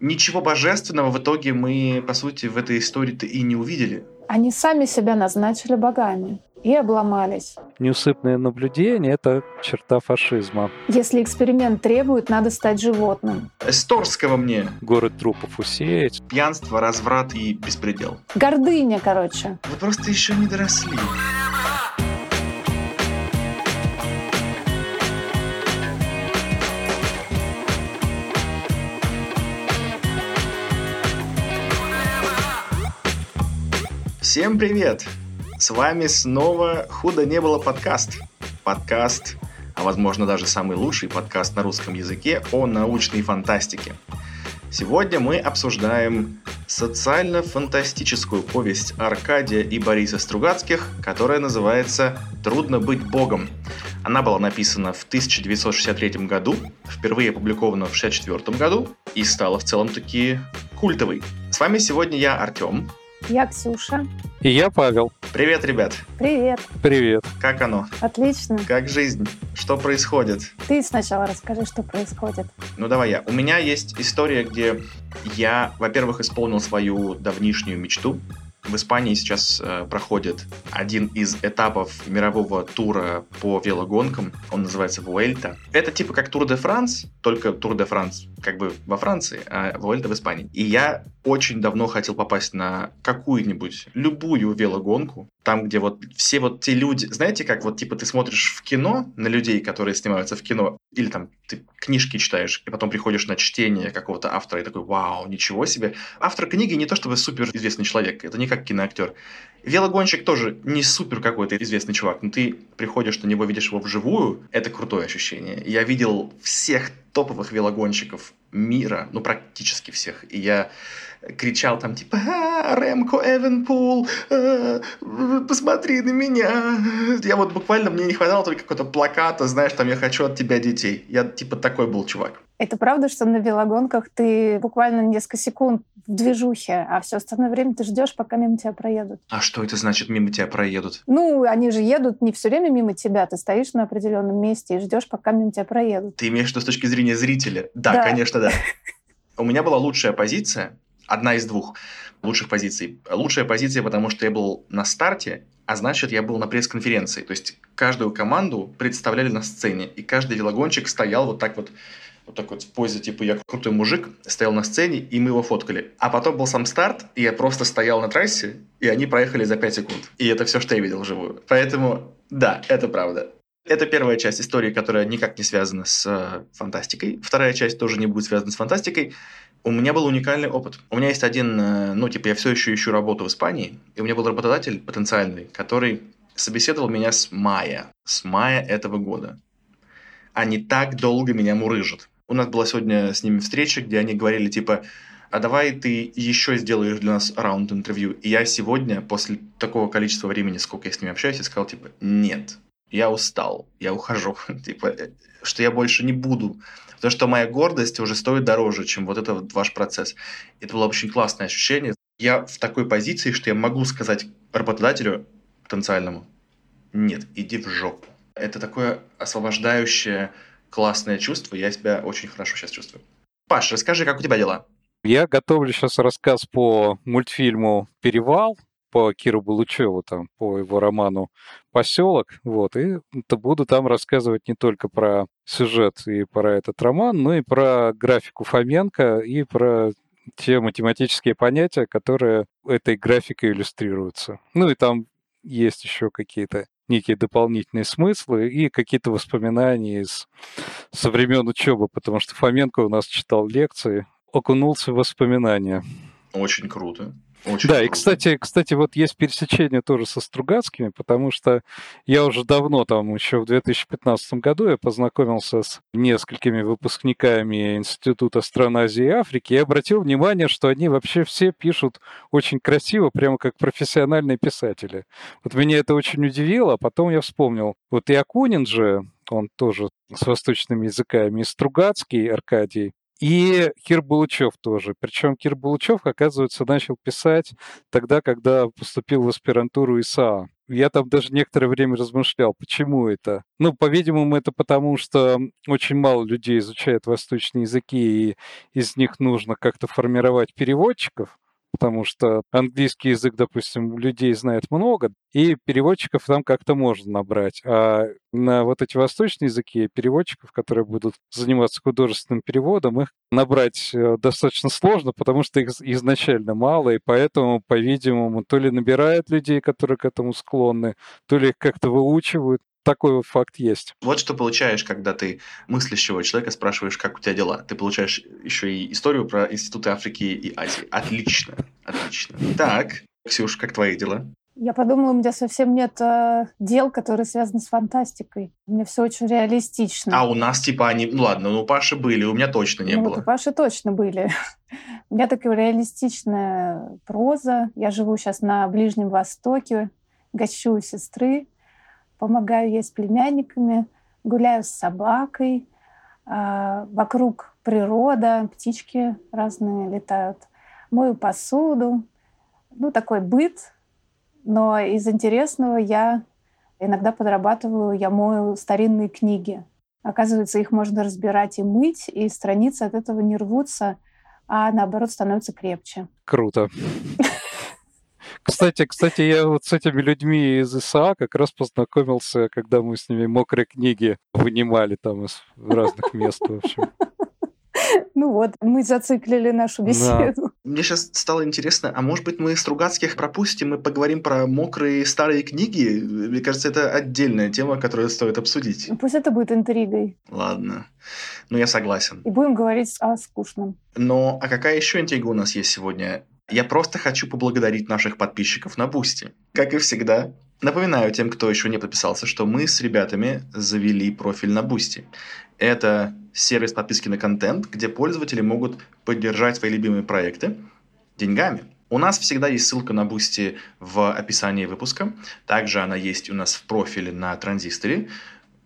Ничего божественного в итоге мы, по сути, в этой истории-то и не увидели. Они сами себя назначили богами и обломались. Неусыпное наблюдение — это черта фашизма. Если эксперимент требует, надо стать животным. Эсторского мне. Город трупов усеять. Пьянство, разврат и беспредел. Гордыня, короче. Вы просто еще не доросли. Всем привет! С вами снова «Худо не было» подкаст. Подкаст, а возможно даже самый лучший подкаст на русском языке о научной фантастике. Сегодня мы обсуждаем социально-фантастическую повесть Аркадия и Бориса Стругацких, которая называется «Трудно быть богом». Она была написана в 1963 году, впервые опубликована в 1964 году и стала в целом таки культовой. С вами сегодня я, Артем, я Ксюша. И я Павел. Привет, ребят. Привет. Привет. Как оно? Отлично. Как жизнь? Что происходит? Ты сначала расскажи, что происходит. Ну давай я. У меня есть история, где я, во-первых, исполнил свою давнишнюю мечту в Испании сейчас э, проходит один из этапов мирового тура по велогонкам. Он называется Вуэльта. Это типа как Тур де Франс, только Тур де Франс как бы во Франции, а Вуэльта в Испании. И я очень давно хотел попасть на какую-нибудь, любую велогонку, там, где вот все вот те люди, знаете, как вот типа ты смотришь в кино на людей, которые снимаются в кино, или там ты книжки читаешь, и потом приходишь на чтение какого-то автора и такой, вау, ничего себе. Автор книги не то чтобы супер известный человек, это не как киноактер. Велогонщик тоже не супер какой-то известный чувак, но ты приходишь на него, видишь его вживую, это крутое ощущение. Я видел всех топовых велогонщиков мира, ну практически всех, и я кричал там типа а, Ремко Эвенпул, а, посмотри на меня. Я вот буквально, мне не хватало только какого-то плаката, знаешь, там я хочу от тебя детей. Я типа такой был чувак. Это правда, что на велогонках ты буквально несколько секунд в движухе, а все остальное время ты ждешь, пока мимо тебя проедут. А что это значит, мимо тебя проедут? Ну, они же едут не все время мимо тебя, ты стоишь на определенном месте и ждешь, пока мимо тебя проедут. Ты имеешь в виду с точки зрения зрителя? Да, да. конечно, да. У меня была лучшая позиция, одна из двух лучших позиций. Лучшая позиция, потому что я был на старте, а значит, я был на пресс-конференции. То есть каждую команду представляли на сцене, и каждый велогонщик стоял вот так вот вот так вот в позе, типа, я крутой мужик, стоял на сцене, и мы его фоткали. А потом был сам старт, и я просто стоял на трассе, и они проехали за 5 секунд. И это все, что я видел вживую. Поэтому, да, это правда. Это первая часть истории, которая никак не связана с э, фантастикой. Вторая часть тоже не будет связана с фантастикой. У меня был уникальный опыт. У меня есть один, э, ну, типа, я все еще ищу работу в Испании, и у меня был работодатель потенциальный, который собеседовал меня с мая, с мая этого года. Они так долго меня мурыжат. У нас была сегодня с ними встреча, где они говорили, типа, а давай ты еще сделаешь для нас раунд интервью. И я сегодня, после такого количества времени, сколько я с ними общаюсь, я сказал, типа, нет, я устал, я ухожу. типа, э, что я больше не буду. Потому что моя гордость уже стоит дороже, чем вот этот ваш процесс. Это было очень классное ощущение. Я в такой позиции, что я могу сказать работодателю потенциальному, нет, иди в жопу. Это такое освобождающее классное чувство, я себя очень хорошо сейчас чувствую. Паш, расскажи, как у тебя дела? Я готовлю сейчас рассказ по мультфильму «Перевал», по Киру Балучеву, там, по его роману «Поселок», вот, и буду там рассказывать не только про сюжет и про этот роман, но и про графику Фоменко и про те математические понятия, которые этой графикой иллюстрируются. Ну и там есть еще какие-то некие дополнительные смыслы и какие-то воспоминания из со времен учебы, потому что Фоменко у нас читал лекции, окунулся в воспоминания. Очень круто. Очень да, круто. и, кстати, кстати, вот есть пересечение тоже со Стругацкими, потому что я уже давно, там, еще в 2015 году, я познакомился с несколькими выпускниками Института стран Азии и Африки и обратил внимание, что они вообще все пишут очень красиво, прямо как профессиональные писатели. Вот меня это очень удивило, а потом я вспомнил, вот и Акунин же, он тоже с восточными языками, и Стругацкий Аркадий, И Кир Булычев тоже. Причем Кир Булычев, оказывается, начал писать тогда, когда поступил в аспирантуру ИСА. Я там даже некоторое время размышлял, почему это. Ну, по-видимому, это потому, что очень мало людей изучают восточные языки, и из них нужно как-то формировать переводчиков потому что английский язык, допустим, людей знает много, и переводчиков там как-то можно набрать. А на вот эти восточные языки переводчиков, которые будут заниматься художественным переводом, их набрать э, достаточно сложно, потому что их изначально мало, и поэтому, по-видимому, то ли набирают людей, которые к этому склонны, то ли их как-то выучивают, такой вот факт есть. Вот что получаешь, когда ты мыслящего человека спрашиваешь, как у тебя дела. Ты получаешь еще и историю про институты Африки и Азии. Отлично, отлично. Так, Ксюш, как твои дела? Я подумала, у меня совсем нет э, дел, которые связаны с фантастикой. У меня все очень реалистично. А у нас типа они... Ну ладно, ну у Паши были, у меня точно не ну, было. Вот у Паши точно были. у меня такая реалистичная проза. Я живу сейчас на Ближнем Востоке, гощу у сестры помогаю ей с племянниками, гуляю с собакой, а, вокруг природа, птички разные летают, мою посуду. Ну, такой быт. Но из интересного я иногда подрабатываю, я мою старинные книги. Оказывается, их можно разбирать и мыть, и страницы от этого не рвутся, а наоборот становятся крепче. Круто. Кстати, кстати, я вот с этими людьми из ИСА как раз познакомился, когда мы с ними мокрые книги вынимали там из разных мест, в общем. Ну вот, мы зациклили нашу беседу. Да. Мне сейчас стало интересно, а может быть мы Стругацких пропустим и поговорим про мокрые старые книги? Мне кажется, это отдельная тема, которую стоит обсудить. Пусть это будет интригой. Ладно. Ну, я согласен. И будем говорить о скучном. Но, а какая еще интрига у нас есть сегодня? Я просто хочу поблагодарить наших подписчиков на Boosty. Как и всегда, напоминаю тем, кто еще не подписался, что мы с ребятами завели профиль на Boosty. Это сервис подписки на контент, где пользователи могут поддержать свои любимые проекты деньгами. У нас всегда есть ссылка на Boosty в описании выпуска. Также она есть у нас в профиле на Транзисторе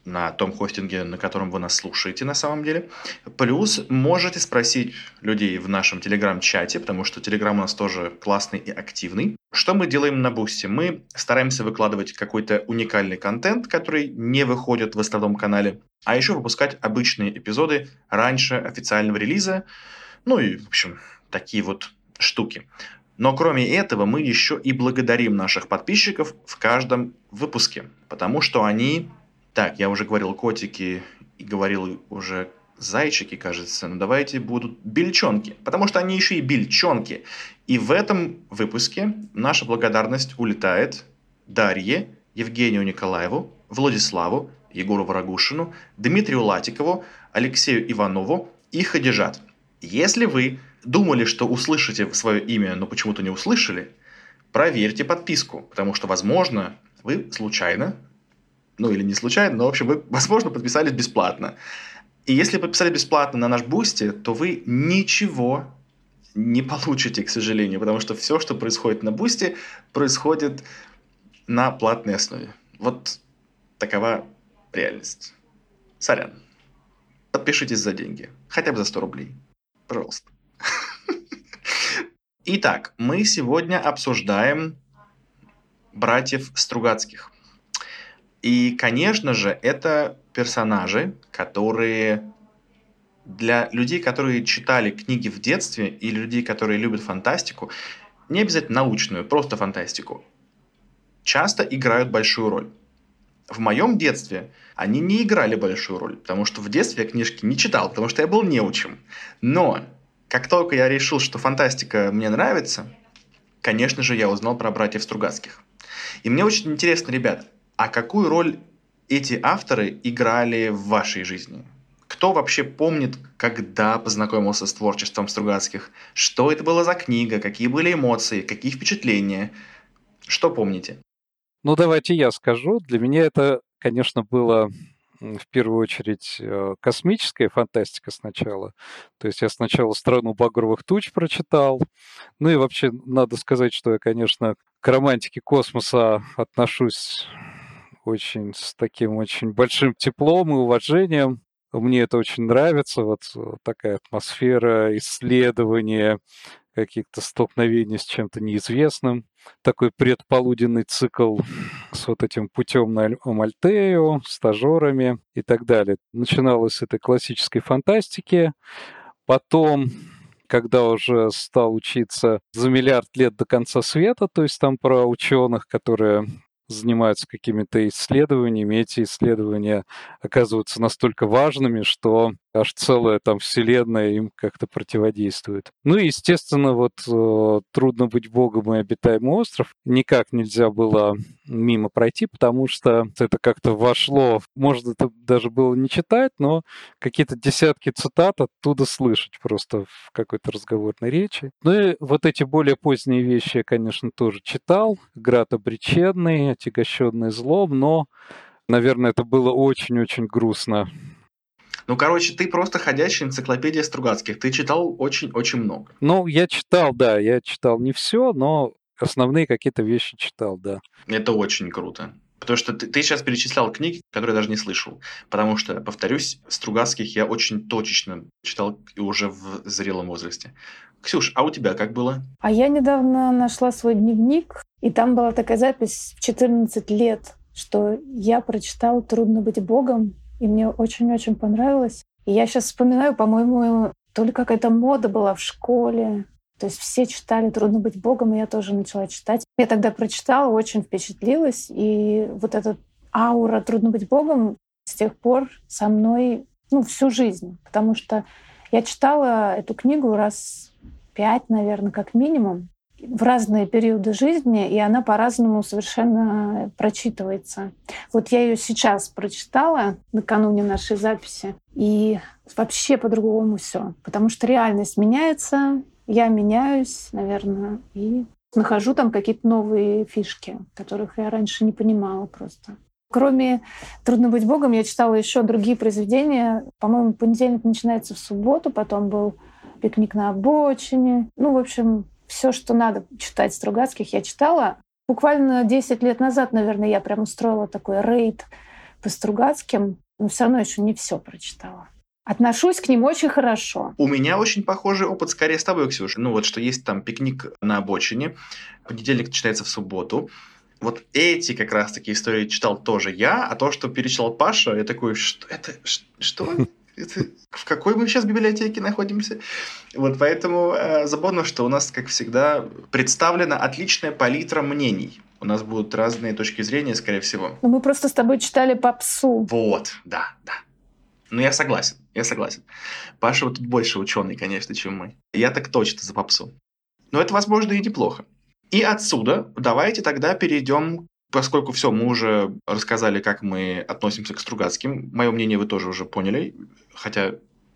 на том хостинге, на котором вы нас слушаете на самом деле. Плюс можете спросить людей в нашем телеграм-чате, потому что телеграм у нас тоже классный и активный. Что мы делаем на Бусте? Мы стараемся выкладывать какой-то уникальный контент, который не выходит в основном канале, а еще выпускать обычные эпизоды раньше официального релиза. Ну и, в общем, такие вот штуки. Но кроме этого мы еще и благодарим наших подписчиков в каждом выпуске, потому что они так, я уже говорил котики и говорил уже зайчики, кажется, но давайте будут бельчонки, потому что они еще и бельчонки. И в этом выпуске наша благодарность улетает Дарье, Евгению Николаеву, Владиславу, Егору Варагушину, Дмитрию Латикову, Алексею Иванову и Хадижат. Если вы думали, что услышите свое имя, но почему-то не услышали, проверьте подписку, потому что, возможно, вы случайно ну или не случайно, но, в общем, вы, возможно, подписались бесплатно. И если подписали бесплатно на наш Boosty, то вы ничего не получите, к сожалению, потому что все, что происходит на Boosty, происходит на платной основе. Вот такова реальность. Сорян. Подпишитесь за деньги. Хотя бы за 100 рублей. Пожалуйста. Итак, мы сегодня обсуждаем братьев Стругацких. И, конечно же, это персонажи, которые для людей, которые читали книги в детстве, или людей, которые любят фантастику, не обязательно научную, просто фантастику, часто играют большую роль. В моем детстве они не играли большую роль, потому что в детстве я книжки не читал, потому что я был неучим. Но как только я решил, что фантастика мне нравится, конечно же, я узнал про братьев Стругацких. И мне очень интересно, ребят, а какую роль эти авторы играли в вашей жизни? Кто вообще помнит, когда познакомился с творчеством Стругацких? Что это было за книга? Какие были эмоции? Какие впечатления? Что помните? Ну, давайте я скажу. Для меня это, конечно, было в первую очередь э, космическая фантастика сначала. То есть я сначала «Страну багровых туч» прочитал. Ну и вообще надо сказать, что я, конечно, к романтике космоса отношусь очень с таким очень большим теплом и уважением. Мне это очень нравится, вот такая атмосфера исследования, каких-то столкновений с чем-то неизвестным. Такой предполуденный цикл с вот этим путем на Мальтею, стажерами и так далее. Начиналось с этой классической фантастики. Потом когда уже стал учиться за миллиард лет до конца света, то есть там про ученых, которые занимаются какими-то исследованиями, эти исследования оказываются настолько важными, что аж целая там вселенная им как-то противодействует. Ну и, естественно, вот э, «Трудно быть богом» и «Обитаемый остров» никак нельзя было мимо пройти, потому что это как-то вошло, может, это даже было не читать, но какие-то десятки цитат оттуда слышать просто в какой-то разговорной речи. Ну и вот эти более поздние вещи я, конечно, тоже читал. «Град обреченный», «Отягощенный злом», но, наверное, это было очень-очень грустно ну, короче, ты просто ходящая энциклопедия Стругацких. Ты читал очень-очень много. Ну, я читал, да, я читал не все, но основные какие-то вещи читал, да. Это очень круто. Потому что ты, ты сейчас перечислял книги, которые я даже не слышал. Потому что, повторюсь, Стругацких я очень точечно читал уже в зрелом возрасте. Ксюш, а у тебя как было? А я недавно нашла свой дневник, и там была такая запись в 14 лет, что я прочитала «Трудно быть Богом» и мне очень-очень понравилось. И я сейчас вспоминаю, по-моему, то ли какая-то мода была в школе, то есть все читали «Трудно быть Богом», и я тоже начала читать. Я тогда прочитала, очень впечатлилась, и вот эта аура «Трудно быть Богом» с тех пор со мной ну, всю жизнь, потому что я читала эту книгу раз пять, наверное, как минимум в разные периоды жизни, и она по-разному совершенно прочитывается. Вот я ее сейчас прочитала накануне нашей записи, и вообще по-другому все, потому что реальность меняется, я меняюсь, наверное, и нахожу там какие-то новые фишки, которых я раньше не понимала просто. Кроме «Трудно быть Богом» я читала еще другие произведения. По-моему, понедельник начинается в субботу, потом был «Пикник на обочине». Ну, в общем, все, что надо читать Стругацких, я читала. Буквально 10 лет назад, наверное, я прям устроила такой рейд по Стругацким, но все равно еще не все прочитала. Отношусь к ним очень хорошо. У меня очень похожий опыт скорее с тобой, Ксюша. Ну вот, что есть там пикник на обочине, понедельник читается в субботу. Вот эти как раз-таки истории читал тоже я, а то, что перечитал Паша, я такой, что это, что? Это, в какой мы сейчас библиотеке находимся? Вот поэтому э, забавно, что у нас, как всегда, представлена отличная палитра мнений. У нас будут разные точки зрения, скорее всего. Ну, мы просто с тобой читали попсу. Вот, да, да. Ну, я согласен, я согласен. Паша вот тут больше ученый, конечно, чем мы. Я так точно за попсу. Но это, возможно, и неплохо. И отсюда давайте тогда перейдем поскольку все, мы уже рассказали, как мы относимся к Стругацким. Мое мнение вы тоже уже поняли, хотя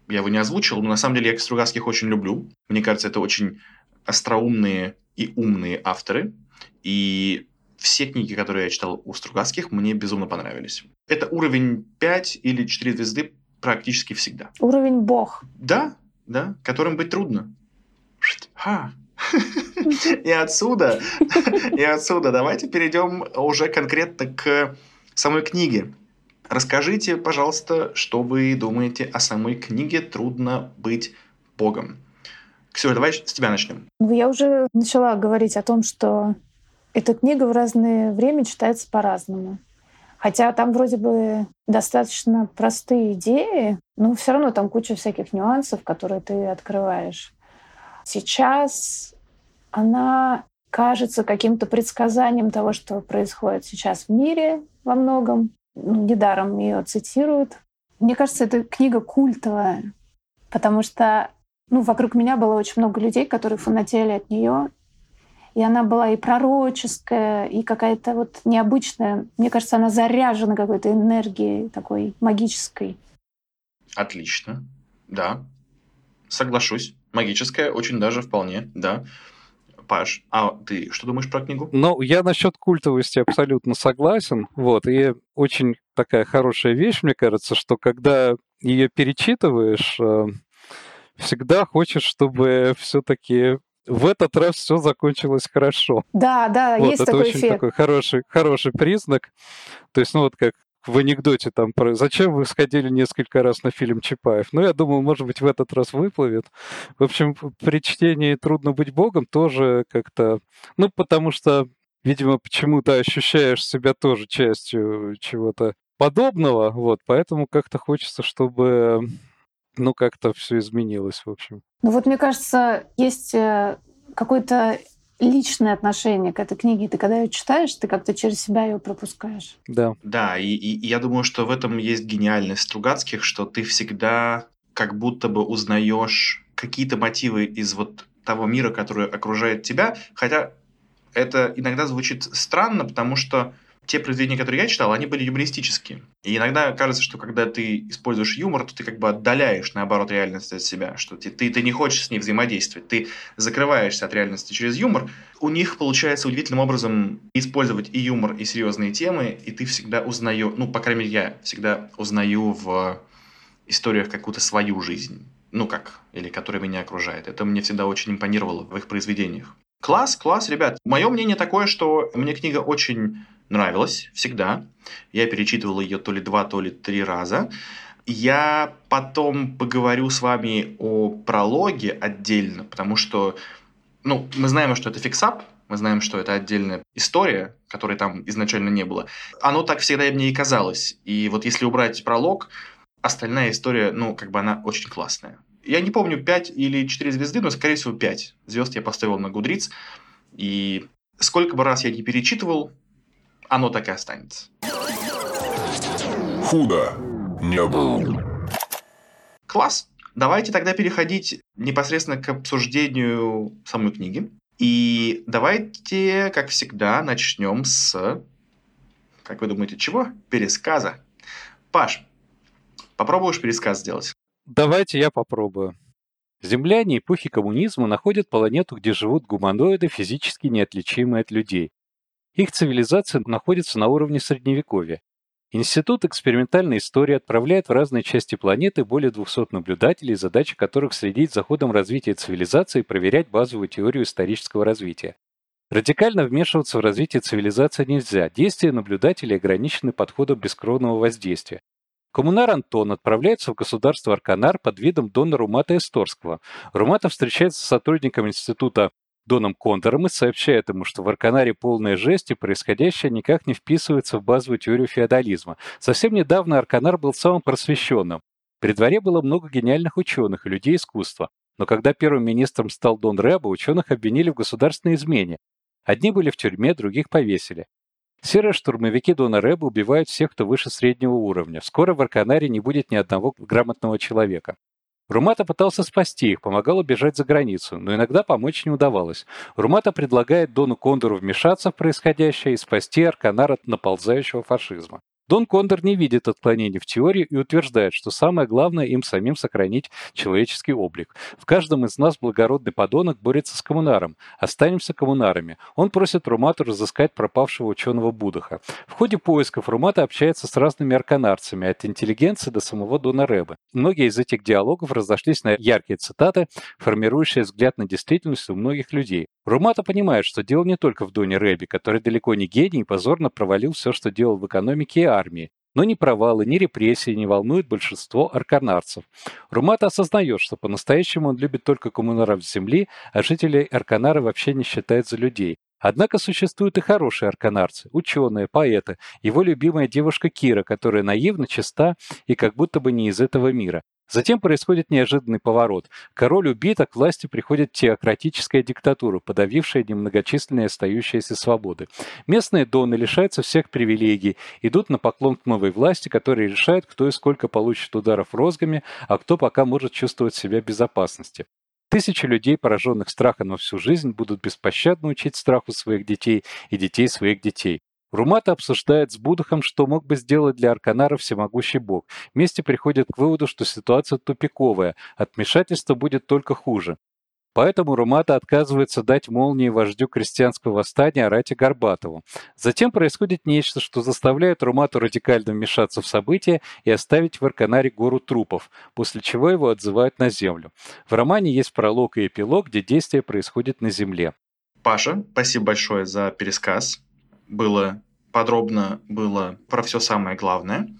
я его не озвучил, но на самом деле я Стругацких очень люблю. Мне кажется, это очень остроумные и умные авторы. И все книги, которые я читал у Стругацких, мне безумно понравились. Это уровень 5 или 4 звезды практически всегда. Уровень бог. Да, да, которым быть трудно. Ха, и отсюда, и отсюда давайте перейдем уже конкретно к самой книге. Расскажите, пожалуйста, что вы думаете о самой книге «Трудно быть Богом». Ксюша, давай с тебя начнем. Ну, я уже начала говорить о том, что эта книга в разное время читается по-разному. Хотя там вроде бы достаточно простые идеи, но все равно там куча всяких нюансов, которые ты открываешь. Сейчас она кажется каким-то предсказанием того, что происходит сейчас в мире во многом. Ну, недаром ее цитируют. Мне кажется, эта книга культовая, потому что ну, вокруг меня было очень много людей, которые фанатели от нее. И она была и пророческая, и какая-то вот необычная. Мне кажется, она заряжена какой-то энергией такой магической. Отлично. Да. Соглашусь. Магическая, очень даже вполне, да. Паш, а ты что думаешь про книгу? Ну, я насчет культовости абсолютно согласен. Вот, и очень такая хорошая вещь, мне кажется, что когда ее перечитываешь, э, всегда хочешь, чтобы все-таки в этот раз все закончилось хорошо. Да, да, вот, есть это такой очень эффект. такой хороший, хороший признак. То есть, ну вот как в анекдоте там про «Зачем вы сходили несколько раз на фильм Чапаев?» Ну, я думаю, может быть, в этот раз выплывет. В общем, при чтении «Трудно быть богом» тоже как-то... Ну, потому что, видимо, почему-то ощущаешь себя тоже частью чего-то подобного, вот, поэтому как-то хочется, чтобы ну, как-то все изменилось, в общем. Ну вот, мне кажется, есть э, какой-то личное отношение к этой книге. Ты когда ее читаешь, ты как-то через себя ее пропускаешь. Да. Да, и, и, и я думаю, что в этом есть гениальность Стругацких, что ты всегда как будто бы узнаешь какие-то мотивы из вот того мира, который окружает тебя, хотя это иногда звучит странно, потому что те произведения, которые я читал, они были юмористические. И иногда кажется, что когда ты используешь юмор, то ты как бы отдаляешь, наоборот, реальность от себя, что ты, ты, ты не хочешь с ней взаимодействовать, ты закрываешься от реальности через юмор. У них получается удивительным образом использовать и юмор, и серьезные темы, и ты всегда узнаешь, ну, по крайней мере, я всегда узнаю в историях какую-то свою жизнь, ну как, или которая меня окружает. Это мне всегда очень импонировало в их произведениях. Класс, класс, ребят. Мое мнение такое, что мне книга очень нравилась всегда. Я перечитывал ее то ли два, то ли три раза. Я потом поговорю с вами о прологе отдельно, потому что, ну, мы знаем, что это фиксап, мы знаем, что это отдельная история, которой там изначально не было. Оно так всегда мне и казалось. И вот если убрать пролог, остальная история, ну, как бы она очень классная. Я не помню, 5 или 4 звезды, но, скорее всего, 5 звезд я поставил на Гудриц. И сколько бы раз я не перечитывал, оно так и останется. Худо не было. Класс. Давайте тогда переходить непосредственно к обсуждению самой книги. И давайте, как всегда, начнем с, как вы думаете, чего? Пересказа. Паш, попробуешь пересказ сделать? Давайте я попробую. Земляне эпохи коммунизма находят планету, где живут гуманоиды, физически неотличимые от людей. Их цивилизация находится на уровне Средневековья. Институт экспериментальной истории отправляет в разные части планеты более 200 наблюдателей, задача которых следить за ходом развития цивилизации и проверять базовую теорию исторического развития. Радикально вмешиваться в развитие цивилизации нельзя, действия наблюдателей ограничены подходом бескровного воздействия. Коммунар Антон отправляется в государство Арканар под видом Дона Румата Эсторского. Румата встречается с сотрудником института Доном Кондором и сообщает ему, что в Арканаре полная жесть и происходящее никак не вписывается в базовую теорию феодализма. Совсем недавно Арканар был самым просвещенным. При дворе было много гениальных ученых и людей искусства. Но когда первым министром стал Дон Рэба, ученых обвинили в государственной измене. Одни были в тюрьме, других повесили. Серые штурмовики Дона Рэба убивают всех, кто выше среднего уровня. Скоро в Арканаре не будет ни одного грамотного человека. Румата пытался спасти их, помогал убежать за границу, но иногда помочь не удавалось. Румата предлагает Дону Кондору вмешаться в происходящее и спасти Арканар от наползающего фашизма. Дон Кондор не видит отклонений в теории и утверждает, что самое главное им самим сохранить человеческий облик. В каждом из нас благородный подонок борется с коммунаром. Останемся коммунарами. Он просит Румату разыскать пропавшего ученого Будаха. В ходе поисков Румата общается с разными арканарцами, от интеллигенции до самого Дона Рэба. Многие из этих диалогов разошлись на яркие цитаты, формирующие взгляд на действительность у многих людей. Румата понимает, что дело не только в Доне Рэбе, который далеко не гений и позорно провалил все, что делал в экономике и армии. Но ни провалы, ни репрессии не волнуют большинство арканарцев. Румата осознает, что по-настоящему он любит только коммунаров земли, а жителей Арканара вообще не считает за людей. Однако существуют и хорошие арканарцы, ученые, поэты, его любимая девушка Кира, которая наивна, чиста и как будто бы не из этого мира. Затем происходит неожиданный поворот. Король убит, а к власти приходит теократическая диктатура, подавившая немногочисленные остающиеся свободы. Местные доны лишаются всех привилегий, идут на поклон к новой власти, которая решает, кто и сколько получит ударов розгами, а кто пока может чувствовать себя в безопасности. Тысячи людей, пораженных страхом на всю жизнь, будут беспощадно учить страху своих детей и детей своих детей. Румата обсуждает с Будахом, что мог бы сделать для Арканара всемогущий бог. Вместе приходят к выводу, что ситуация тупиковая, от вмешательства будет только хуже. Поэтому Румата отказывается дать молнии вождю крестьянского восстания Арате Горбатову. Затем происходит нечто, что заставляет Румату радикально вмешаться в события и оставить в Арканаре гору трупов, после чего его отзывают на землю. В романе есть пролог и эпилог, где действие происходит на земле. Паша, спасибо большое за пересказ было подробно было про все самое главное.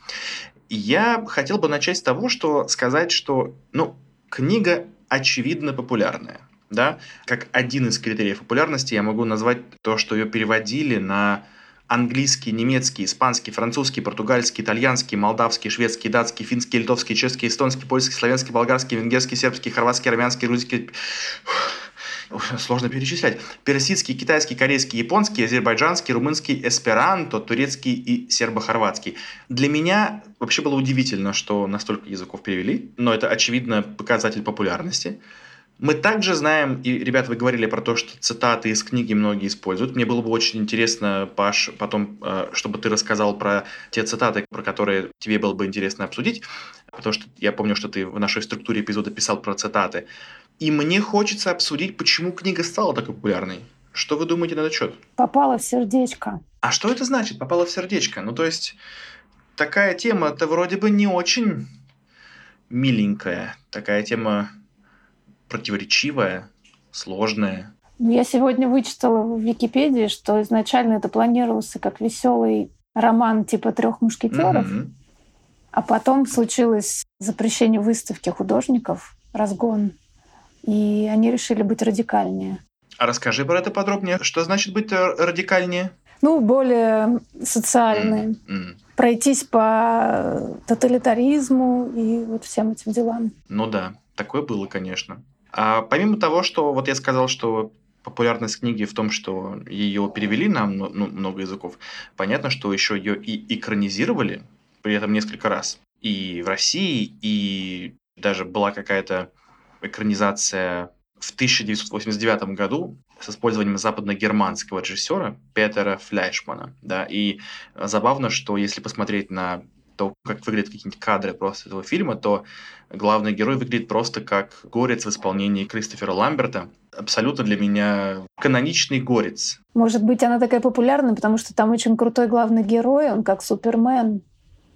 Я хотел бы начать с того, что сказать, что, ну, книга очевидно популярная. Да? Как один из критериев популярности я могу назвать то, что ее переводили на английский, немецкий, испанский, французский, португальский, итальянский, молдавский, шведский, датский, финский, литовский, чешский, эстонский, польский, славянский, болгарский, венгерский, сербский, хорватский, армянский, русский, сложно перечислять, персидский, китайский, корейский, японский, азербайджанский, румынский, эсперанто, турецкий и сербо-хорватский. Для меня вообще было удивительно, что настолько языков перевели, но это, очевидно, показатель популярности. Мы также знаем, и, ребята, вы говорили про то, что цитаты из книги многие используют. Мне было бы очень интересно, Паш, потом, э, чтобы ты рассказал про те цитаты, про которые тебе было бы интересно обсудить, потому что я помню, что ты в нашей структуре эпизода писал про цитаты. И мне хочется обсудить, почему книга стала такой популярной. Что вы думаете на этот счет? Попала в сердечко. А что это значит, попала в сердечко? Ну, то есть, такая тема-то вроде бы не очень миленькая. Такая тема противоречивая, сложная. Ну, я сегодня вычитала в Википедии, что изначально это планировался как веселый роман типа трех мушкетеров, mm-hmm. а потом случилось запрещение выставки художников, разгон, и они решили быть радикальнее. А расскажи про это подробнее. Что значит быть радикальнее? Ну, более социальные. Mm-hmm. Пройтись по тоталитаризму и вот всем этим делам. Ну да, такое было, конечно. А помимо того, что вот я сказал, что популярность книги в том, что ее перевели на ну, много языков, понятно, что еще ее и экранизировали, при этом несколько раз. И в России, и даже была какая-то экранизация в 1989 году с использованием западно-германского режиссера Петера Фляйшмана. Да, и забавно, что если посмотреть на то, как выглядят какие-нибудь кадры просто этого фильма, то главный герой выглядит просто как горец в исполнении Кристофера Ламберта. Абсолютно для меня каноничный горец. Может быть, она такая популярная, потому что там очень крутой главный герой, он как Супермен,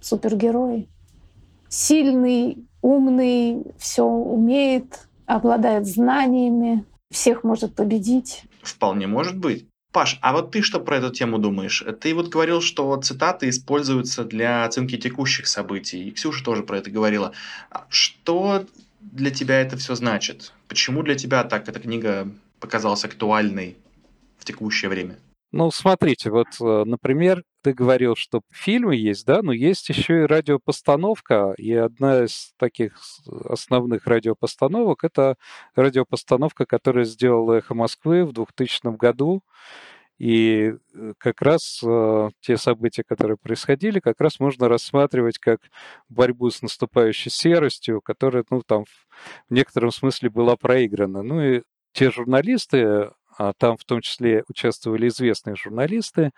супергерой. Сильный, умный, все умеет, обладает знаниями, всех может победить. Вполне может быть. Паш, а вот ты что про эту тему думаешь? Ты вот говорил, что цитаты используются для оценки текущих событий. И Ксюша тоже про это говорила. А что для тебя это все значит? Почему для тебя так эта книга показалась актуальной в текущее время? Ну, смотрите, вот, э, например, ты говорил, что фильмы есть, да, но есть еще и радиопостановка, и одна из таких основных радиопостановок — это радиопостановка, которую сделала «Эхо Москвы» в 2000 году, и э, как раз э, те события, которые происходили, как раз можно рассматривать как борьбу с наступающей серостью, которая, ну, там в некотором смысле была проиграна. Ну и те журналисты, там в том числе участвовали известные журналисты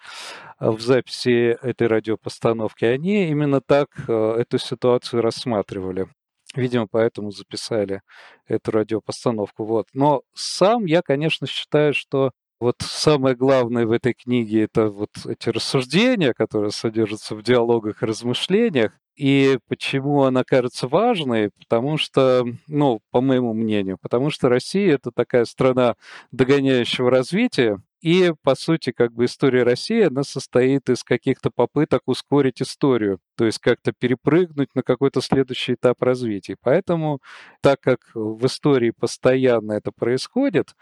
а, в записи этой радиопостановки. Они именно так а, эту ситуацию рассматривали. Видимо, поэтому записали эту радиопостановку. Вот. Но сам я, конечно, считаю, что вот самое главное в этой книге это вот эти рассуждения, которые содержатся в диалогах и размышлениях. И почему она кажется важной? Потому что, ну, по моему мнению, потому что Россия это такая страна догоняющего развития, и, по сути, как бы история России, она состоит из каких-то попыток ускорить историю, то есть как-то перепрыгнуть на какой-то следующий этап развития. Поэтому, так как в истории постоянно это происходит,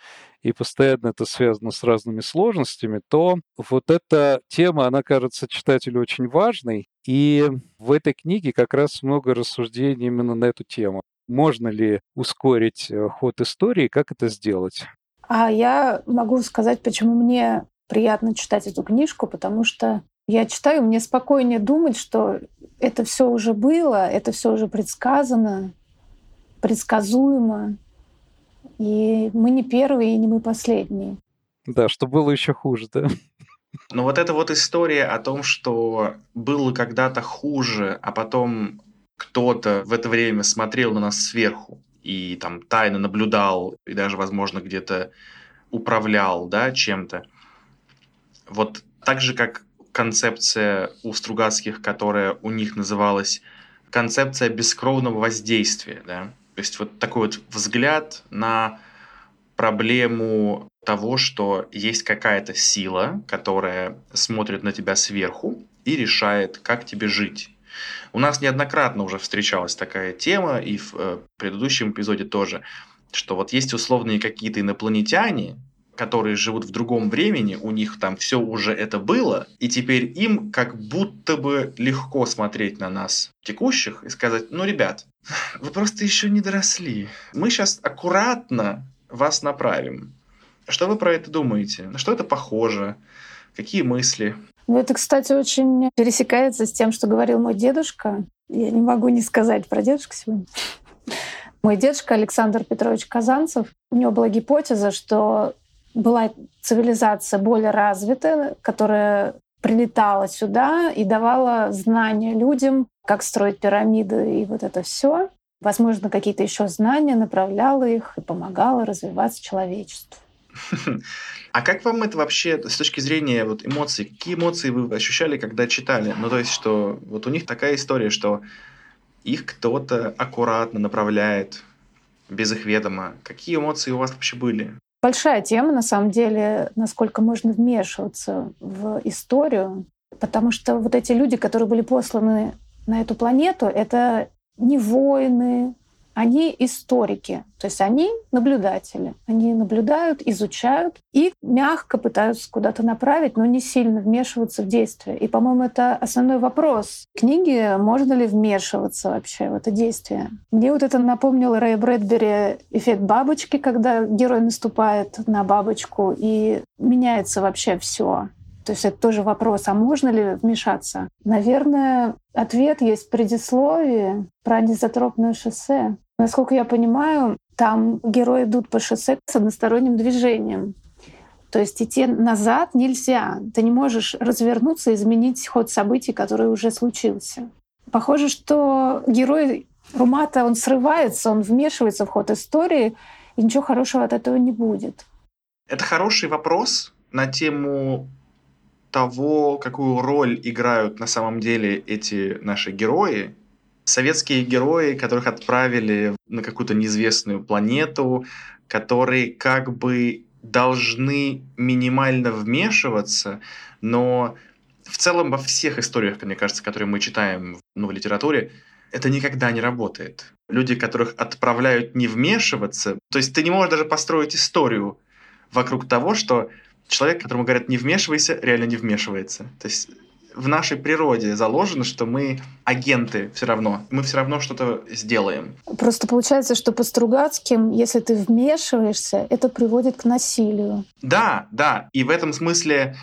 и постоянно это связано с разными сложностями, то вот эта тема, она кажется читателю очень важной, и в этой книге как раз много рассуждений именно на эту тему. Можно ли ускорить э, ход истории, как это сделать? А я могу сказать, почему мне приятно читать эту книжку, потому что я читаю, мне спокойнее думать, что это все уже было, это все уже предсказано, предсказуемо. И мы не первые, и не мы последние. Да, что было еще хуже, да? Ну вот эта вот история о том, что было когда-то хуже, а потом кто-то в это время смотрел на нас сверху, и там тайно наблюдал, и даже, возможно, где-то управлял, да, чем-то. Вот так же, как концепция у Стругацких, которая у них называлась концепция бескровного воздействия, да, то есть вот такой вот взгляд на проблему того, что есть какая-то сила, которая смотрит на тебя сверху и решает, как тебе жить. У нас неоднократно уже встречалась такая тема, и в э, предыдущем эпизоде тоже, что вот есть условные какие-то инопланетяне, которые живут в другом времени, у них там все уже это было, и теперь им как будто бы легко смотреть на нас, текущих, и сказать, ну, ребят, вы просто еще не доросли. Мы сейчас аккуратно вас направим. Что вы про это думаете? На что это похоже? Какие мысли? Ну, это, кстати, очень пересекается с тем, что говорил мой дедушка. Я не могу не сказать про дедушку сегодня. Мой дедушка Александр Петрович Казанцев, у него была гипотеза, что была цивилизация более развитая, которая прилетала сюда и давала знания людям, как строить пирамиды и вот это все. Возможно, какие-то еще знания направляла их и помогала развиваться человечеству. А как вам это вообще с точки зрения вот эмоций? Какие эмоции вы ощущали, когда читали? Ну, то есть, что вот у них такая история, что их кто-то аккуратно направляет без их ведома. Какие эмоции у вас вообще были? Большая тема, на самом деле, насколько можно вмешиваться в историю, потому что вот эти люди, которые были посланы на эту планету, это не воины, они историки, то есть они наблюдатели. Они наблюдают, изучают и мягко пытаются куда-то направить, но не сильно вмешиваться в действие. И, по-моему, это основной вопрос книги, можно ли вмешиваться вообще в это действие. Мне вот это напомнило Рэй Брэдбери эффект бабочки, когда герой наступает на бабочку и меняется вообще все. То есть это тоже вопрос, а можно ли вмешаться? Наверное, ответ есть в предисловии про низотропное шоссе. Насколько я понимаю, там герои идут по шоссе с односторонним движением. То есть идти назад нельзя. Ты не можешь развернуться и изменить ход событий, который уже случился. Похоже, что герой Румата, он срывается, он вмешивается в ход истории, и ничего хорошего от этого не будет. Это хороший вопрос на тему того, какую роль играют на самом деле эти наши герои. Советские герои, которых отправили на какую-то неизвестную планету, которые как бы должны минимально вмешиваться, но в целом во всех историях, мне кажется, которые мы читаем ну, в литературе, это никогда не работает. Люди, которых отправляют не вмешиваться, то есть ты не можешь даже построить историю вокруг того, что человек, которому говорят «не вмешивайся», реально не вмешивается. То есть в нашей природе заложено, что мы агенты все равно. Мы все равно что-то сделаем. Просто получается, что по Стругацким, если ты вмешиваешься, это приводит к насилию. Да, да. И в этом смысле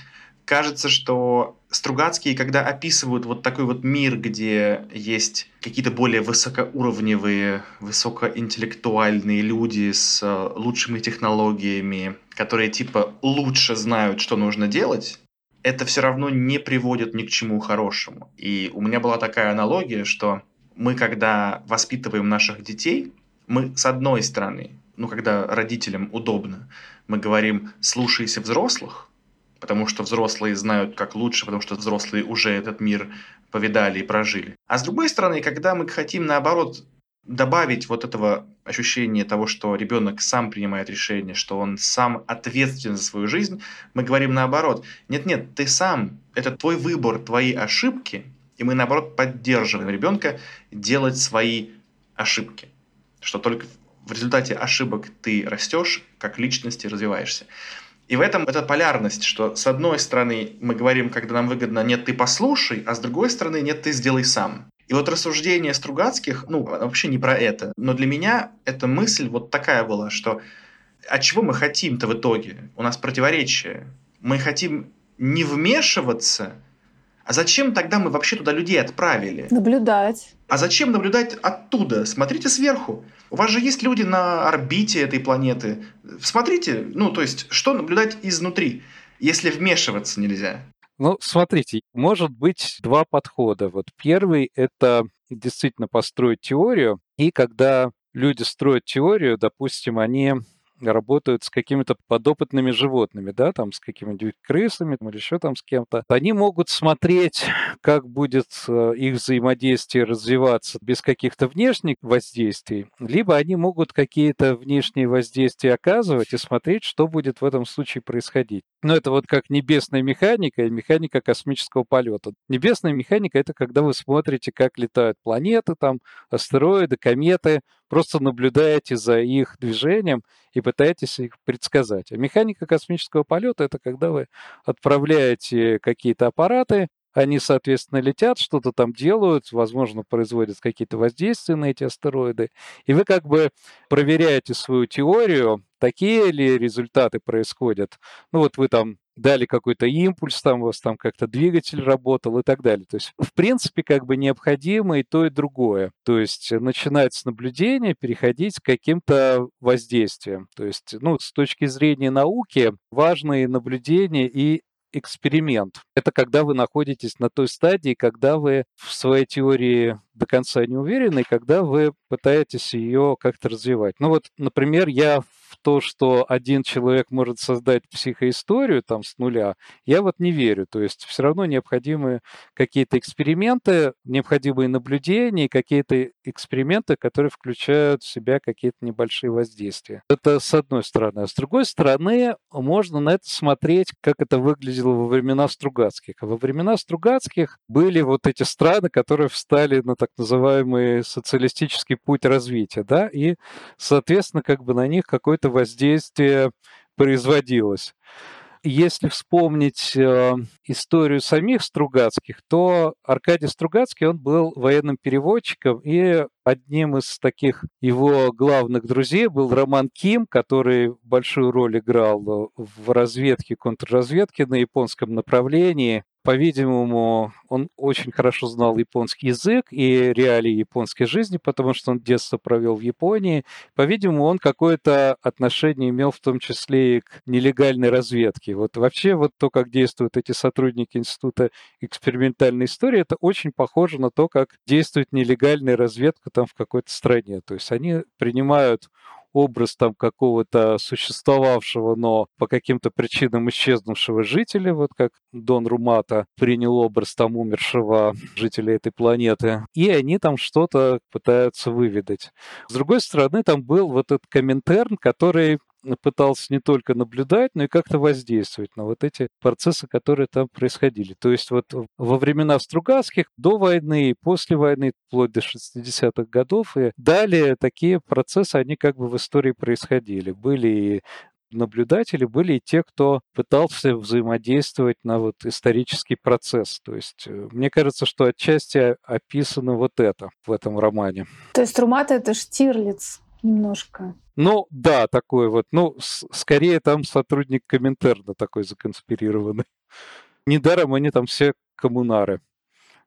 кажется, что Стругацкие, когда описывают вот такой вот мир, где есть какие-то более высокоуровневые, высокоинтеллектуальные люди с э, лучшими технологиями, которые типа лучше знают, что нужно делать, это все равно не приводит ни к чему хорошему. И у меня была такая аналогия, что мы, когда воспитываем наших детей, мы с одной стороны, ну, когда родителям удобно, мы говорим «слушайся взрослых», потому что взрослые знают как лучше, потому что взрослые уже этот мир повидали и прожили. А с другой стороны, когда мы хотим, наоборот, добавить вот этого ощущения того, что ребенок сам принимает решение, что он сам ответственен за свою жизнь, мы говорим наоборот. Нет-нет, ты сам, это твой выбор, твои ошибки, и мы наоборот поддерживаем ребенка делать свои ошибки. Что только в результате ошибок ты растешь, как личность и развиваешься. И в этом эта полярность, что с одной стороны мы говорим, когда нам выгодно, нет, ты послушай, а с другой стороны, нет, ты сделай сам. И вот рассуждение Стругацких, ну, вообще не про это. Но для меня эта мысль вот такая была, что от чего мы хотим-то в итоге? У нас противоречие. Мы хотим не вмешиваться, а зачем тогда мы вообще туда людей отправили? Наблюдать. А зачем наблюдать оттуда? Смотрите сверху. У вас же есть люди на орбите этой планеты. Смотрите, ну, то есть, что наблюдать изнутри, если вмешиваться нельзя? Ну, смотрите, может быть два подхода. Вот первый — это действительно построить теорию, и когда люди строят теорию, допустим, они работают с какими-то подопытными животными, да, там с какими-нибудь крысами или еще там с кем-то, они могут смотреть, как будет э, их взаимодействие развиваться без каких-то внешних воздействий, либо они могут какие-то внешние воздействия оказывать и смотреть, что будет в этом случае происходить. Но это вот как небесная механика и механика космического полета. Небесная механика — это когда вы смотрите, как летают планеты, там, астероиды, кометы, просто наблюдаете за их движением и пытаетесь их предсказать. А механика космического полета — это когда вы отправляете какие-то аппараты, они, соответственно, летят, что-то там делают, возможно, производят какие-то воздействия на эти астероиды, и вы как бы проверяете свою теорию, такие ли результаты происходят. Ну вот вы там дали какой-то импульс, там у вас там как-то двигатель работал и так далее. То есть, в принципе, как бы необходимо и то, и другое. То есть, начинать с наблюдения, переходить к каким-то воздействиям. То есть, ну, с точки зрения науки, важные наблюдения и эксперимент. Это когда вы находитесь на той стадии, когда вы в своей теории до конца не уверены, когда вы пытаетесь ее как-то развивать. Ну вот, например, я в то, что один человек может создать психоисторию там с нуля, я вот не верю. То есть все равно необходимы какие-то эксперименты, необходимые наблюдения, какие-то эксперименты, которые включают в себя какие-то небольшие воздействия. Это с одной стороны. А с другой стороны, можно на это смотреть, как это выглядело во времена Стругацких. Во времена Стругацких были вот эти страны, которые встали на так называемый социалистический путь развития, да, и, соответственно, как бы на них какое-то воздействие производилось. Если вспомнить э, историю самих Стругацких, то Аркадий Стругацкий, он был военным переводчиком, и одним из таких его главных друзей был Роман Ким, который большую роль играл в разведке, контрразведке на японском направлении. По-видимому, он очень хорошо знал японский язык и реалии японской жизни, потому что он детство провел в Японии. По-видимому, он какое-то отношение имел в том числе и к нелегальной разведке. Вот вообще вот то, как действуют эти сотрудники Института экспериментальной истории, это очень похоже на то, как действует нелегальная разведка там в какой-то стране. То есть они принимают образ там какого-то существовавшего, но по каким-то причинам исчезнувшего жителя, вот как Дон Румата принял образ там умершего жителя этой планеты, и они там что-то пытаются выведать. С другой стороны, там был вот этот Коминтерн, который пытался не только наблюдать, но и как-то воздействовать на вот эти процессы, которые там происходили. То есть вот во времена Стругацких, до войны и после войны, вплоть до 60-х годов, и далее такие процессы, они как бы в истории происходили. Были и наблюдатели были и те, кто пытался взаимодействовать на вот исторический процесс. То есть э, мне кажется, что отчасти описано вот это в этом романе. То есть Румата — это Штирлиц немножко. Ну, да, такой вот. Ну, скорее там сотрудник Коминтерна такой законспирированный. Недаром они там все коммунары